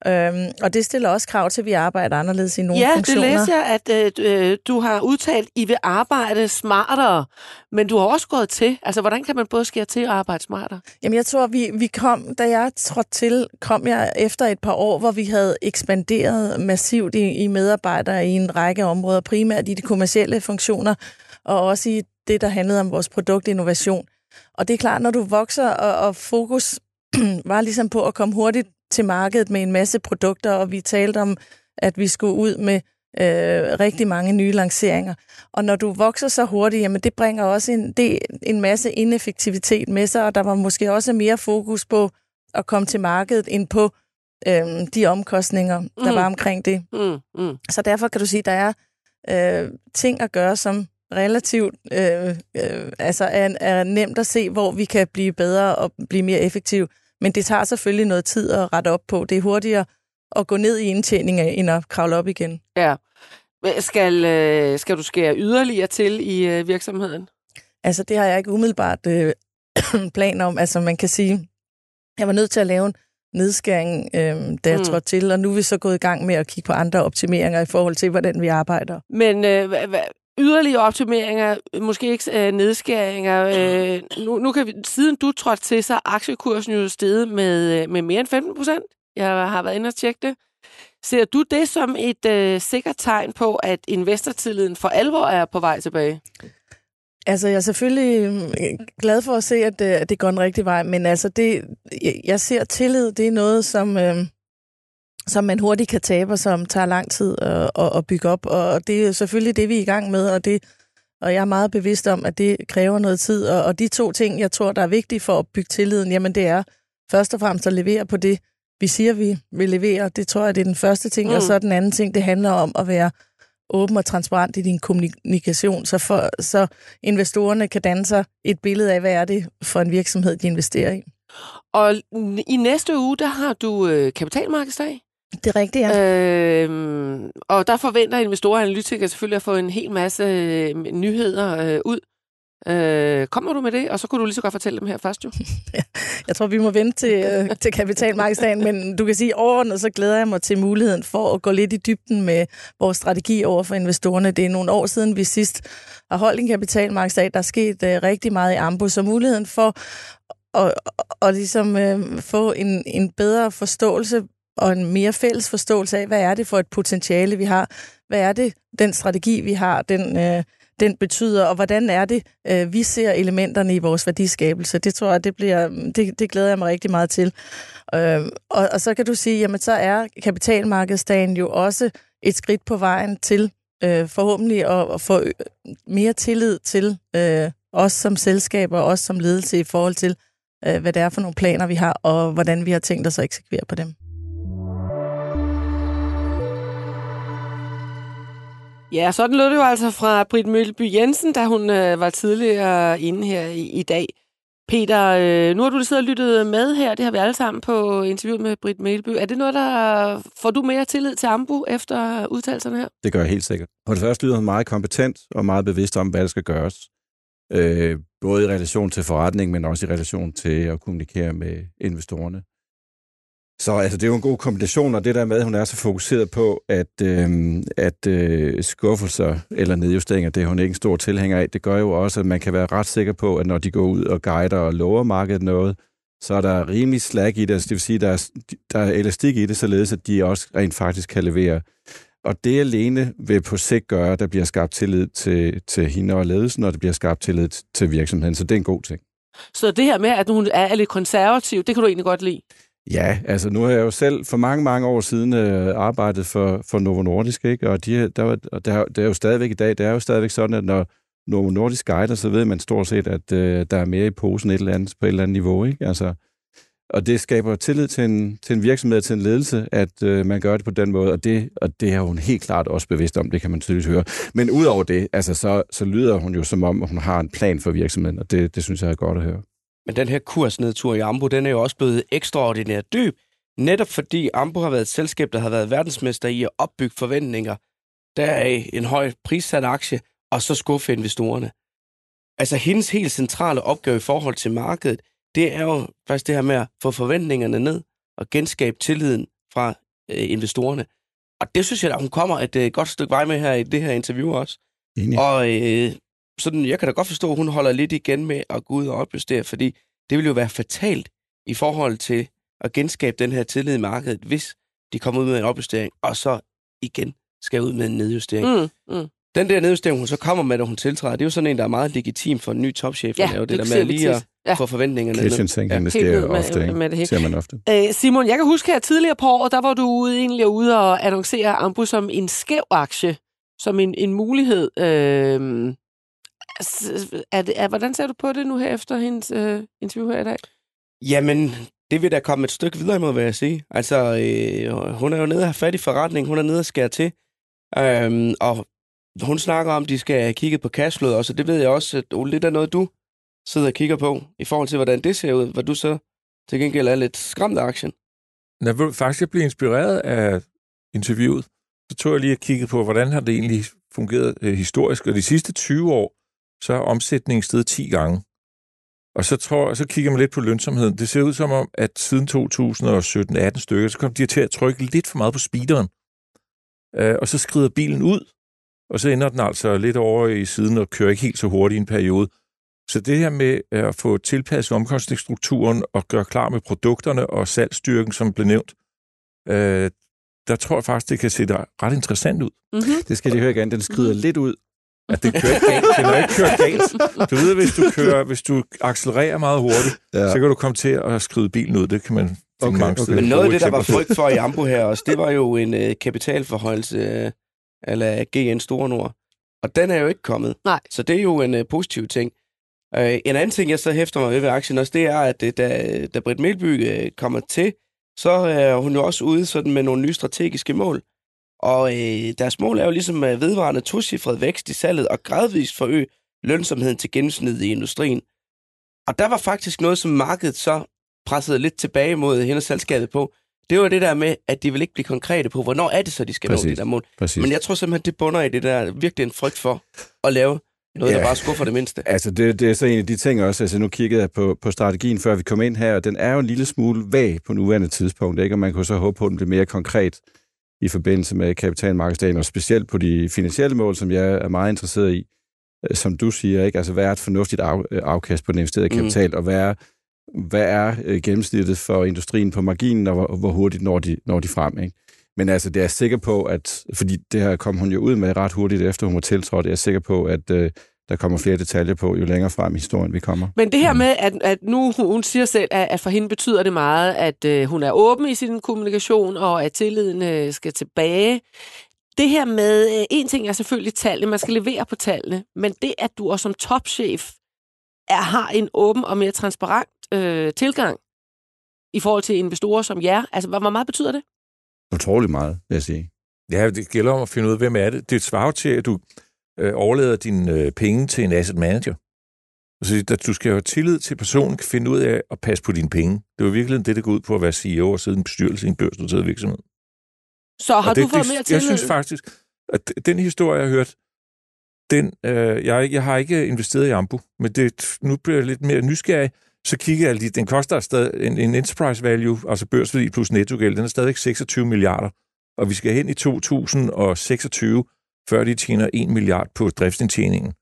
Øhm, og det stiller også krav til, at vi arbejder anderledes i nogle Ja, det funktioner. læser jeg, at øh, øh, du har udtalt, at I vil arbejde smartere, men du har også gået til. Altså, hvordan kan man både skære til og arbejde smartere? Jamen, jeg tror, vi, vi kom, da jeg trådte til, kom jeg efter et par år, hvor vi havde ekspanderet massivt i, i medarbejdere i en række områder, primært i de kommercielle funktioner, og også i det, der handlede om vores produktinnovation. Og det er klart, når du vokser, og, og fokus var ligesom på at komme hurtigt til markedet med en masse produkter, og vi talte om, at vi skulle ud med øh, rigtig mange nye lanceringer. Og når du vokser så hurtigt, jamen det bringer også en, det, en masse ineffektivitet med sig, og der var måske også mere fokus på at komme til markedet end på øh, de omkostninger, der Mhm. var omkring det. Mm, mm. Så derfor kan du sige, at der er øh, ting at gøre, som relativt øh, øh, altså er, er nemt at se, hvor vi kan blive bedre og blive mere effektive. Men det tager selvfølgelig noget tid at rette op på. Det er hurtigere at gå ned i indtjening, end at kravle op igen. Ja. Skal, øh, skal du skære yderligere til i øh, virksomheden? Altså, det har jeg ikke umiddelbart øh, plan om. Altså, man kan sige, jeg var nødt til at lave en nedskæring, øh, da jeg Mm. trådte til, og nu er vi så gået i gang med at kigge på andre optimeringer i forhold til, hvordan vi arbejder. Men øh, hva- yderligere optimeringer, måske ikke øh, nedskæringer. Øh, nu, nu kan vi, siden du trådte til, så er aktiekursen jo steget med, øh, med mere end 15 procent. Jeg har været inde og tjekke det. Ser du det som et øh, sikkert tegn på, at investortilliden for alvor er på vej tilbage? Altså, jeg er selvfølgelig øh, glad for at se, at det, at det går en rigtig vej, men altså, det, jeg- jeg ser tillid, det er noget, som, øh, som man hurtigt kan tabe, og som tager lang tid at, at, at bygge op, og det er selvfølgelig det, vi er i gang med, og det og jeg er meget bevidst om, at det kræver noget tid, og, og de to ting, jeg tror, der er vigtige for at bygge tilliden, jamen det er først og fremmest at levere på det, vi siger, vi vil levere. Det tror jeg, det er den første ting, Mm. og så er den anden ting, det handler om at være åben og transparent i din kommunikation, så, for, så investorerne kan danne sig et billede af, hvad er det for en virksomhed, de investerer i. Og i næste uge, der har du øh, kapitalmarkedsdag. Det er rigtigt, ja. Øhm, og der forventer investorer og analytikere selvfølgelig at få en hel masse øh, nyheder øh, ud. Øh, kommer du med det? Og så kunne du lige så godt fortælle dem her først jo. Jeg tror, vi må vente til, øh, til kapitalmarkedsdagen, men du kan sige, overordnet så glæder jeg mig til muligheden for at gå lidt i dybden med vores strategi over for investorerne. Det er nogle år siden, vi sidst har holdt en kapitalmarkedsdag. Der er sket øh, rigtig meget i Ambo, så muligheden for at, at, at ligesom, øh, få en, en bedre forståelse og en mere fælles forståelse af, hvad er det for et potentiale, vi har? Hvad er det, den strategi, vi har, den, øh, den betyder, og hvordan er det, øh, vi ser elementerne i vores værdiskabelse. Det tror jeg, det, bliver, det, det glæder jeg mig rigtig meget til. Øh, og, og så kan du sige, jamen så er kapitalmarkedsdagen jo også et skridt på vejen til øh, forhåbentlig at, at få øh, mere tillid til øh, os som selskaber og os som ledelse i forhold til, øh, hvad det er for nogle planer, vi har, og hvordan vi har tænkt os at eksekvere på dem. Ja, sådan lød det jo altså fra Britt Mølby Jensen, da hun øh, var tidligere inde her i, i dag. Peter, øh, nu har du siddet og lyttet med her. Det har vi alle sammen på interviewet med Britt Mølby. Er det noget, der får du mere tillid til Ambu efter udtalelserne her? Det gør jeg helt sikkert. På det første lyder hun meget kompetent og meget bevidst om, hvad der skal gøres. Øh, både i relation til forretning, men også i relation til at kommunikere med investorerne. Så altså, det er jo en god kombination, og det der med, at hun er så fokuseret på, at, øh, at øh, skuffelser eller nedjusteringer, det er hun ikke en stor tilhænger af, det gør jo også, at man kan være ret sikker på, at når de går ud og guider og lover markedet noget, så er der rimelig slag i det, altså det vil sige, der er, der er elastik i det, således at de også rent faktisk kan levere Og det alene vil på sigt gøre, at der bliver skabt tillid til, til hende og ledelsen, og der bliver skabt tillid til virksomheden. Så det er en god ting. Så det her med, at hun er lidt konservativ, det kan du egentlig godt lide? Ja, altså nu har jeg jo selv for mange, mange år siden øh, arbejdet for, for Novo Nordisk, ikke? og de, der, var, og der, det er jo stadigvæk i dag, det er jo stadigvæk sådan, at når Novo Nordisk guider, så ved man stort set, at øh, der er mere i posen et eller andet, på et eller andet niveau. Ikke? Altså, og det skaber tillid til en, til en virksomhed, til en ledelse, at øh, man gør det på den måde, og det, og det er hun helt klart også bevidst om, det kan man tydeligt høre. Men udover det, altså, så, så lyder hun jo som om, hun har en plan for virksomheden, og det, det synes jeg er godt at høre. Men den her kursnedtur i Ambo, den er jo også blevet ekstraordinært dyb, netop fordi Ambo har været et selskab, der har været verdensmester i at opbygge forventninger. Der er en høj prissat aktie, og så skuffe investorerne. Altså hendes helt centrale opgave i forhold til markedet, det er jo faktisk det her med at få forventningerne ned og genskabe tilliden fra øh, investorerne. Og det synes jeg, at hun kommer et øh, godt stykke vej med her i det her interview også. Enig. Og øh, sådan, jeg kan da godt forstå, at hun holder lidt igen med at gå ud og opjustere, fordi det vil jo være fatalt i forhold til at genskabe den her tillid i markedet, hvis de kommer ud med en opjustering, og så igen skal ud med en nedjustering. Mm, mm. Den der nedjustering, hun så kommer med, da hun tiltræder, det er jo sådan en, der er meget legitim for en ny topchef Ja, at lave det, det der ser med vi lige at. Ja. få forventningerne ned. Kitchen sink, Ja, det sker med- ofte, ikke? med det hele. ser man ofte. Øh, Simon, jeg kan huske her tidligere på året, der var du ude, egentlig ude og annoncere Ambu som en skæv aktie, som en, en mulighed. Øh, er det, er, hvordan ser du på det nu her efter hendes øh, interview her i dag? Jamen, det vil da komme et stykke videre imod, hvad jeg sige. Altså, øh, hun er jo nede og have fat i forretning, hun er nede og skære til. Øhm, og hun snakker om, at de skal have kigget på cashflow også, og det ved jeg også, at Ole, det er noget, du sidder og kigger på, i forhold til, hvordan det ser ud, hvor du så til gengæld er lidt skræmt af aktien. Når jeg faktisk jeg blev inspireret af interviewet, så tog jeg lige og kiggede på, hvordan har det egentlig fungeret øh, historisk. Og de sidste 20 år, så er omsætningen steget 10 gange. Og så, tror, så kigger man lidt på lønsomheden. Det ser ud som om, at siden 2017-18 stykker, så kom de til at trykke lidt for meget på speederen. Øh, og så skrider bilen ud, og så ender den altså lidt over i siden og kører ikke helt så hurtigt i en periode. Så det her med øh, at få tilpasset omkostningsstrukturen og gøre klar med produkterne og salgsstyrken, som blev nævnt, øh, der tror jeg faktisk, det kan se ret interessant ud. Mm-hmm. Det skal de høre igen. Den skrider lidt ud. At det kører ikke galt. Det er ikke kørt galt. Du ved, hvis du, kører, hvis du accelererer meget hurtigt, Ja. så kan du komme til at skride bilen ud. Det kan man Okay, mange okay. steder. Men noget af det, der var frygt for i Ambo her også, det var jo en øh, kapitalforhøjelse øh, eller GN Store Nord. Og den er jo ikke kommet. Nej. Så det er jo en øh, positiv ting. Øh, en anden ting, jeg så hæfter mig ved ved aktien også, det er, at øh, da, da Britt Melby øh, kommer til, så er hun jo også ude sådan med nogle nye strategiske mål. Og øh, deres mål er jo ligesom øh, vedvarende tocifret vækst i salget og gradvist forøge lønsomheden til gennemsnittet i industrien. Og der var faktisk noget, som markedet så pressede lidt tilbage mod hende og selskabet på. Det var det der med, at de vil ikke blive konkrete på, hvornår er det så, de skal Præcis. nå det der mål. Præcis. Men jeg tror simpelthen, det bunder i det der virkelig en frygt for at lave noget, ja. Der bare skuffer det mindste. Altså, det, det er så en af de ting også. Altså, nu kiggede jeg på, på strategien, før vi kom ind her, og den er jo en lille smule vag på nuværende tidspunkt, ikke? Og man kunne så håbe på, at den bliver mere konkret i forbindelse med kapitalmarkedsdagen, og specielt på de finansielle mål, som jeg er meget interesseret i. Øh, Som du siger, ikke? Altså, hvad er et fornuftigt af, øh, afkast på den investerede Mm. kapital, og hvad er, hvad er øh, gennemsnittet for industrien på marginen, og hvor, hvor hurtigt når de, når de frem, ikke? Men altså, det er jeg sikker på, at, fordi det her kom hun jo ud med ret hurtigt, efter hun var tiltrådt, jeg er sikker på, at der kommer flere detaljer på, jo længere frem i historien vi kommer. Men det her med, at, at nu hun siger selv, at, at for hende betyder det meget, at øh, hun er åben i sin kommunikation, og at tilliden øh, skal tilbage. Det her med, øh, en ting er selvfølgelig tallene, man skal levere på tallene, men det, at du også som topchef er, har en åben og mere transparent øh, tilgang i forhold til investorer som jer, altså hvor hvor meget betyder det? Utrolig meget, vil jeg sige. Ja, det gælder om at finde ud af, hvem er det. Det svarer til, at du øh, overlader dine øh, penge til en asset manager. Altså, at du skal have tillid til, at personen kan finde ud af at passe på dine penge. Det er jo virkelig det, der går ud på at være CEO og sidde i en bestyrelse i en børsnoteret virksomhed. Så har Og det, du fået det, mere tillid? Jeg synes faktisk, at den historie, jeg har hørt, den, øh, jeg, jeg har ikke investeret i Ambu, men det, nu bliver jeg lidt mere nysgerrig, så kigger jeg lige, den koster stadig en, en enterprise value, altså børsværdi plus nettogæld, den er stadig 26 milliarder, og vi skal hen i 2026, før de tjener 1 milliard på driftsindtjeningen.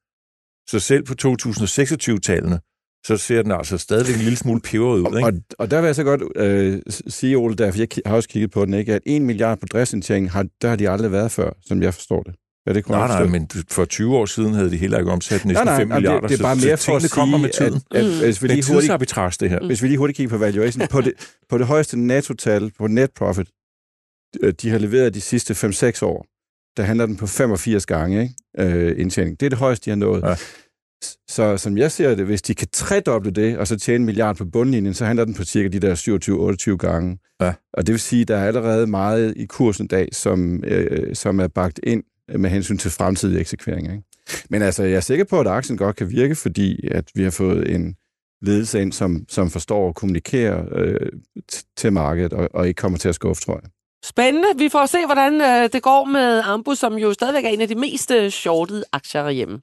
Så selv på 2026-tallene, så ser den altså stadigvæk en lille smule peberet ud. Ikke? Og, og der vil jeg så godt øh, sige, Ole, der, for jeg har også kigget på den, ikke, at 1 milliard på driftsindtæring, har, der har de aldrig været før, som jeg forstår det. Er det nej, nej, men for 20 år siden havde de heller ikke omsat næsten nej, nej, 5 milliarder. Det, det er bare mere for at sige, kommer med tiden. At, at, at, hvis vi det er lige hurtigt, det her. Hvis vi lige hurtigt kigger på valuation, på det, på det højeste nettotal, på net profit, øh, de har leveret de sidste 5-6 år, der handler den på 85 gange ikke? Øh, indtjening. Det er det højeste, de har nået. Ja. Så som jeg ser det, hvis de kan tredoble det, og så tjene en milliard på bundlinjen, så handler den på cirka de der 27-28 gange. Ja. Og det vil sige, at der er allerede meget i kursen dag, som, øh, som er bagt ind med hensyn til fremtidige eksekveringer. Ikke? Men altså, jeg er sikker på, at aktien godt kan virke, fordi at vi har fået en ledelse ind, som, som forstår at kommunikere øh, til markedet, og, og ikke kommer til at skuffe, tror jeg. Spændende. Vi får se, hvordan øh, det går med Ambu, som jo stadigvæk er en af de mest øh, shortede aktier hjemme.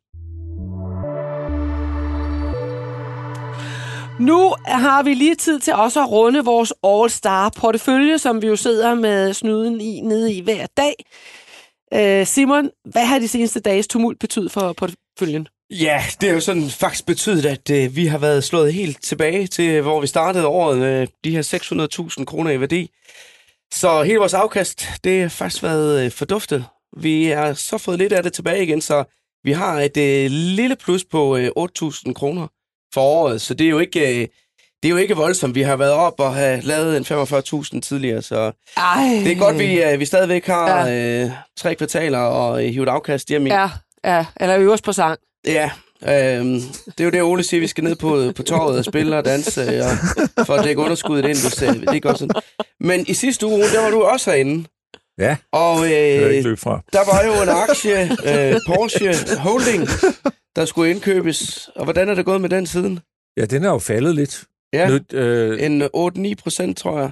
Nu har vi lige tid til også at runde vores All-Star-portefølje, som vi jo sidder med snuden i nede i hver dag. Øh, Simon, hvad har de seneste dages tumult betydet for porteføljen? Ja, det er jo sådan faktisk betydet, at øh, vi har været slået helt tilbage til, hvor vi startede året med de her 600.000 kroner i værdi. Så hele vores afkast, det har faktisk været øh, forduftet. Vi har så fået lidt af det tilbage igen, så vi har et øh, lille plus på øh, 8.000 kroner for året, så det er jo ikke... Øh, det er jo ikke voldsomt. Vi har været op og have lavet en 45.000 tidligere, så Ej. det er godt, vi, vi stadigvæk har ja. tre kvartaler og uh, hivet afkast hjemme i. Ja, ja, eller øves på sang. Ja, øhm, det er jo det, Ole siger, vi skal ned på, på torvet og spille og danse og, for at dække underskuddet ind, hvis uh, det går sådan. Men i sidste uge, der var du også herinde. Ja, og øh, der var jo en aktie, øh, Porsche Holding, der skulle indkøbes. Og hvordan er det gået med den siden? Ja, den er jo faldet lidt. Ja, Nød, øh, en 8-9 procent, tror jeg.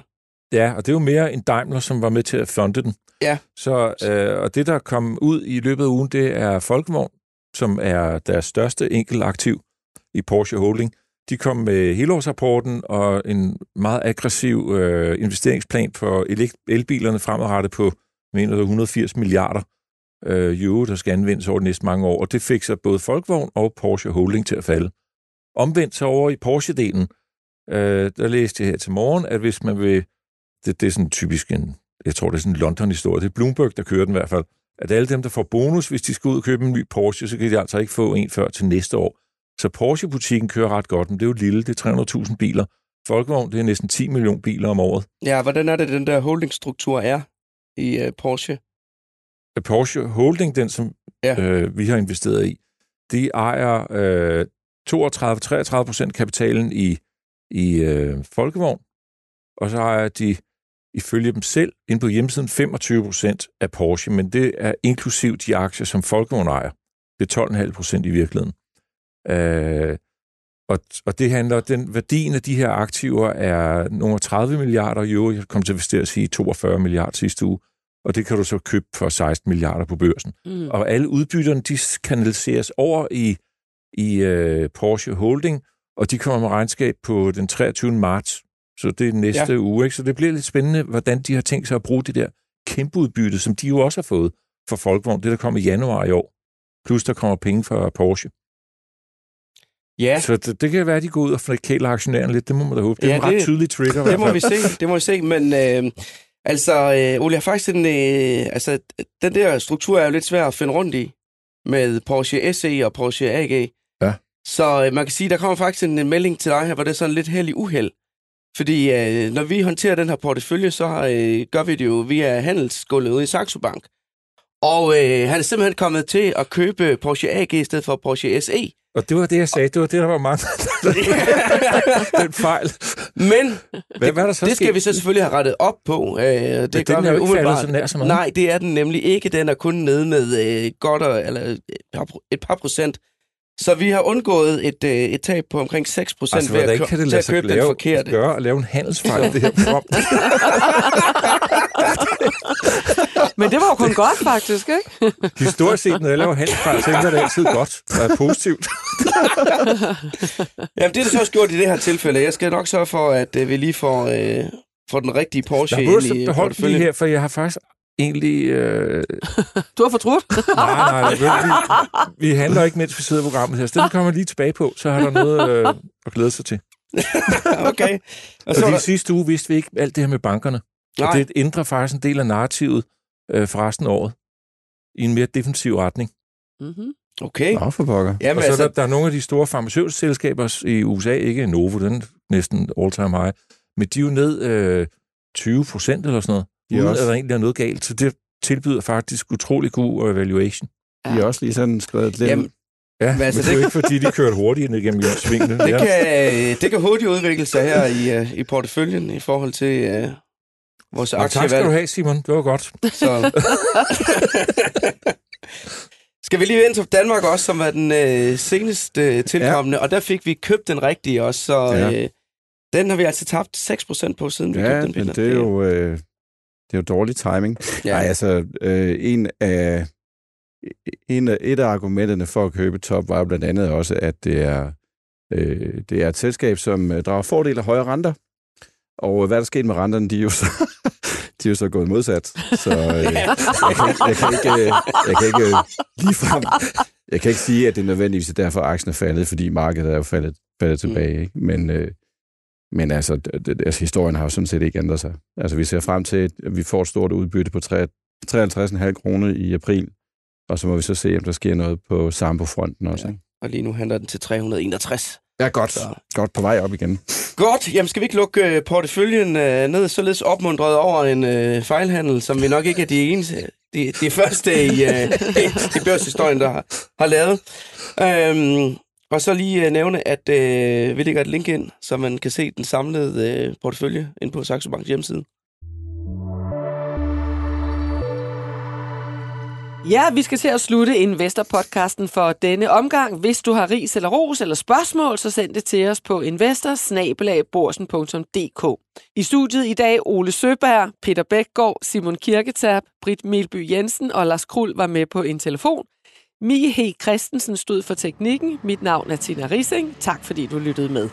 Ja, og det er jo mere en Daimler, som var med til at fonde den. Ja. Så, øh, og det, der kom ud i løbet af ugen, det er Folkevogn, som er deres største enkelt aktiv i Porsche Holding. De kom med helårsrapporten og en meget aggressiv øh, investeringsplan for elbilerne fremadrettet på mener 180 milliarder øh, euro, der skal anvendes over de næste mange år. Og det fik så både Volkswagen og Porsche Holding til at falde. Omvendt så over i Porsche-delen, øh, der læste jeg her til morgen, at hvis man vil, det, det er sådan typisk en, jeg tror det er sådan en London-historie, det er Bloomberg, der kører den i hvert fald, at alle dem, der får bonus, hvis de skal ud og købe en ny Porsche, så kan de altså ikke få en før til næste år. Så Porsche-butikken kører ret godt, men det er jo lille, det er 300.000 biler. Folkevogn, det er næsten 10 millioner biler om året. Ja, hvordan er det, den der holdingstruktur er i uh, Porsche? Porsche Holding, den som ja. øh, vi har investeret i, de ejer øh, 32-33 procent kapitalen i i øh, Folkevogn, og så ejer de ifølge dem selv ind på hjemmesiden 25 procent af Porsche, men det er inklusiv de aktier, som Folkevogn ejer. Det er 12,5 procent i virkeligheden. Øh, og, og det handler, den værdien af de her aktiver er nogle 30 milliarder euro. Jeg kom til at at sige 42 milliarder sidste uge. Og det kan du så købe for 16 milliarder på børsen. Mm. Og alle udbytterne, de kanaliseres over i, i uh, Porsche Holding, og de kommer med regnskab på den 23. marts, så det er næste ja. uge. Ikke? Så det bliver lidt spændende, hvordan de har tænkt sig at bruge det der kæmpe udbytte, som de jo også har fået for Folkevogn, det der kommer i januar i år. Plus der kommer penge fra Porsche. Ja. Så det, det kan være, at de går ud og flækker aktionærerne lidt. Det må man da håbe. Det er ja, en ret det, tydelig trigger. Det må vi se. Det må vi se. Men øh, altså, øh, Ole, faktisk en, øh, altså, den der struktur er jo lidt svær at finde rundt i med Porsche SE og Porsche AG. Så øh, man kan sige, der kommer faktisk en, en melding til dig her, hvor det er sådan lidt held i uheld. Fordi øh, når vi håndterer den her portefølje, så øh, gør vi det jo via handelsgulvet ude i Saxo Bank. Og øh, han er simpelthen kommet til at købe Porsche AG i stedet for Porsche SE. Og det var det, jeg sagde. Det var det, der var mange. den fejl. Men hvad, hvad der så det skal vi så selvfølgelig have rettet op på. Øh, det Men gør den er jo ikke så nær så meget. Nej, det er den nemlig ikke. Den er kun nede med øh, godt og, eller et par, et par procent. Så vi har undgået et, øh, et tab på omkring 6 procent altså, ved at, kø- det at købe lave, den forkerte. Gøre at lave en handelsfejl det her program. Men det var jo kun godt, faktisk, ikke? Historisk set, når jeg laver handelsfejl, så er det altid godt og er positivt. Jamen, det er det så også gjort i det her tilfælde. Jeg skal nok sørge for, at øh, vi lige får, øh, får den rigtige Porsche ind i porteføljen. lige her, for jeg har faktisk egentlig... Øh, Du har fortrudt? nej, nej, nej vi, vi handler ikke, mens vi sidder i programmet her. Så den kommer lige tilbage på, så har der noget øh, at glæde sig til. okay. Og så Fordi der, sidste uge vidste vi ikke alt det her med bankerne. Og nej, det ændrer faktisk en del af narrativet øh, for resten af året i en mere defensiv retning. mm-hmm. okay. Nå, for pokker. Jamen, og så altså, der, der er nogle af de store farmaceutiske selskaber i USA, ikke Novo, den er næsten all-time high, men de er jo ned øh, 20 procent eller sådan noget, uden også- at der egentlig er noget galt. Så det tilbyder faktisk utrolig god evaluation. De er også lige sådan skrevet lidt. Jamen, Ja, Men altså, det er jo ikke, fordi de kørte hurtigt igennem svingene. det, ja. kan, det kan hurtigt udvikle sig her i, uh, i porteføljen i forhold til uh, vores Nå, tak skal aktievalg. du have, Simon. Det var godt. Så. Skal vi lige ind til Danmark også, som er den øh, seneste øh, tilkommende, ja. og der fik vi købt den rigtige også, så Ja. øh, den har vi altså tabt 6% på, siden vi Ja, købte den. men det er jo, øh, det er jo dårlig timing. Ja. Ja. Ej, altså, øh, en af, en af, et af argumenterne for at købe top var jo blandt andet også, at det er, øh, det er et selskab, som øh, drager fordel af højere renter. Og øh, hvad er der sket med renterne? De er jo så, de er jo så gået modsat. Så øh, jeg, kan, jeg kan ikke, øh, jeg kan ikke ligefrem, jeg kan ikke sige, at det er nødvendigvis er derfor, aktien er faldet, fordi markedet er jo faldet, faldet tilbage. Ikke? Men, øh, men altså, det, altså, historien har jo sådan set ikke ændret sig. Altså, vi ser frem til, at vi får et stort udbytte på tre- 53,5 kroner i april, og så må vi så se, om der sker noget på Sampo-fronten også. Ja. Ja, Og lige nu handler den til 361. ja godt. Så. Godt på vej op igen. Godt, jamen skal vi ikke lukke øh, porteføljen øh, ned, således opmuntret over en øh, fejlhandel, som vi nok ikke er de eneste, de, de første i, øh, i børshistorien, der har, har lavet. Øhm, og så lige øh, nævne, at øh, vi lægger et link ind, så man kan se den samlede øh, portefølje ind på Saxo Banks hjemmeside. Ja, vi skal til at slutte Investor-podcasten for denne omgang. Hvis du har ris eller ros eller spørgsmål, så send det til os på investor I studiet i dag Ole Søberg, Peter Bækgaard, Simon Kirketab, Britt Melby Jensen og Lars Krul var med på en telefon. Mie H. Christensen stod for teknikken. Mit navn er Tina Rising. Tak fordi du lyttede med.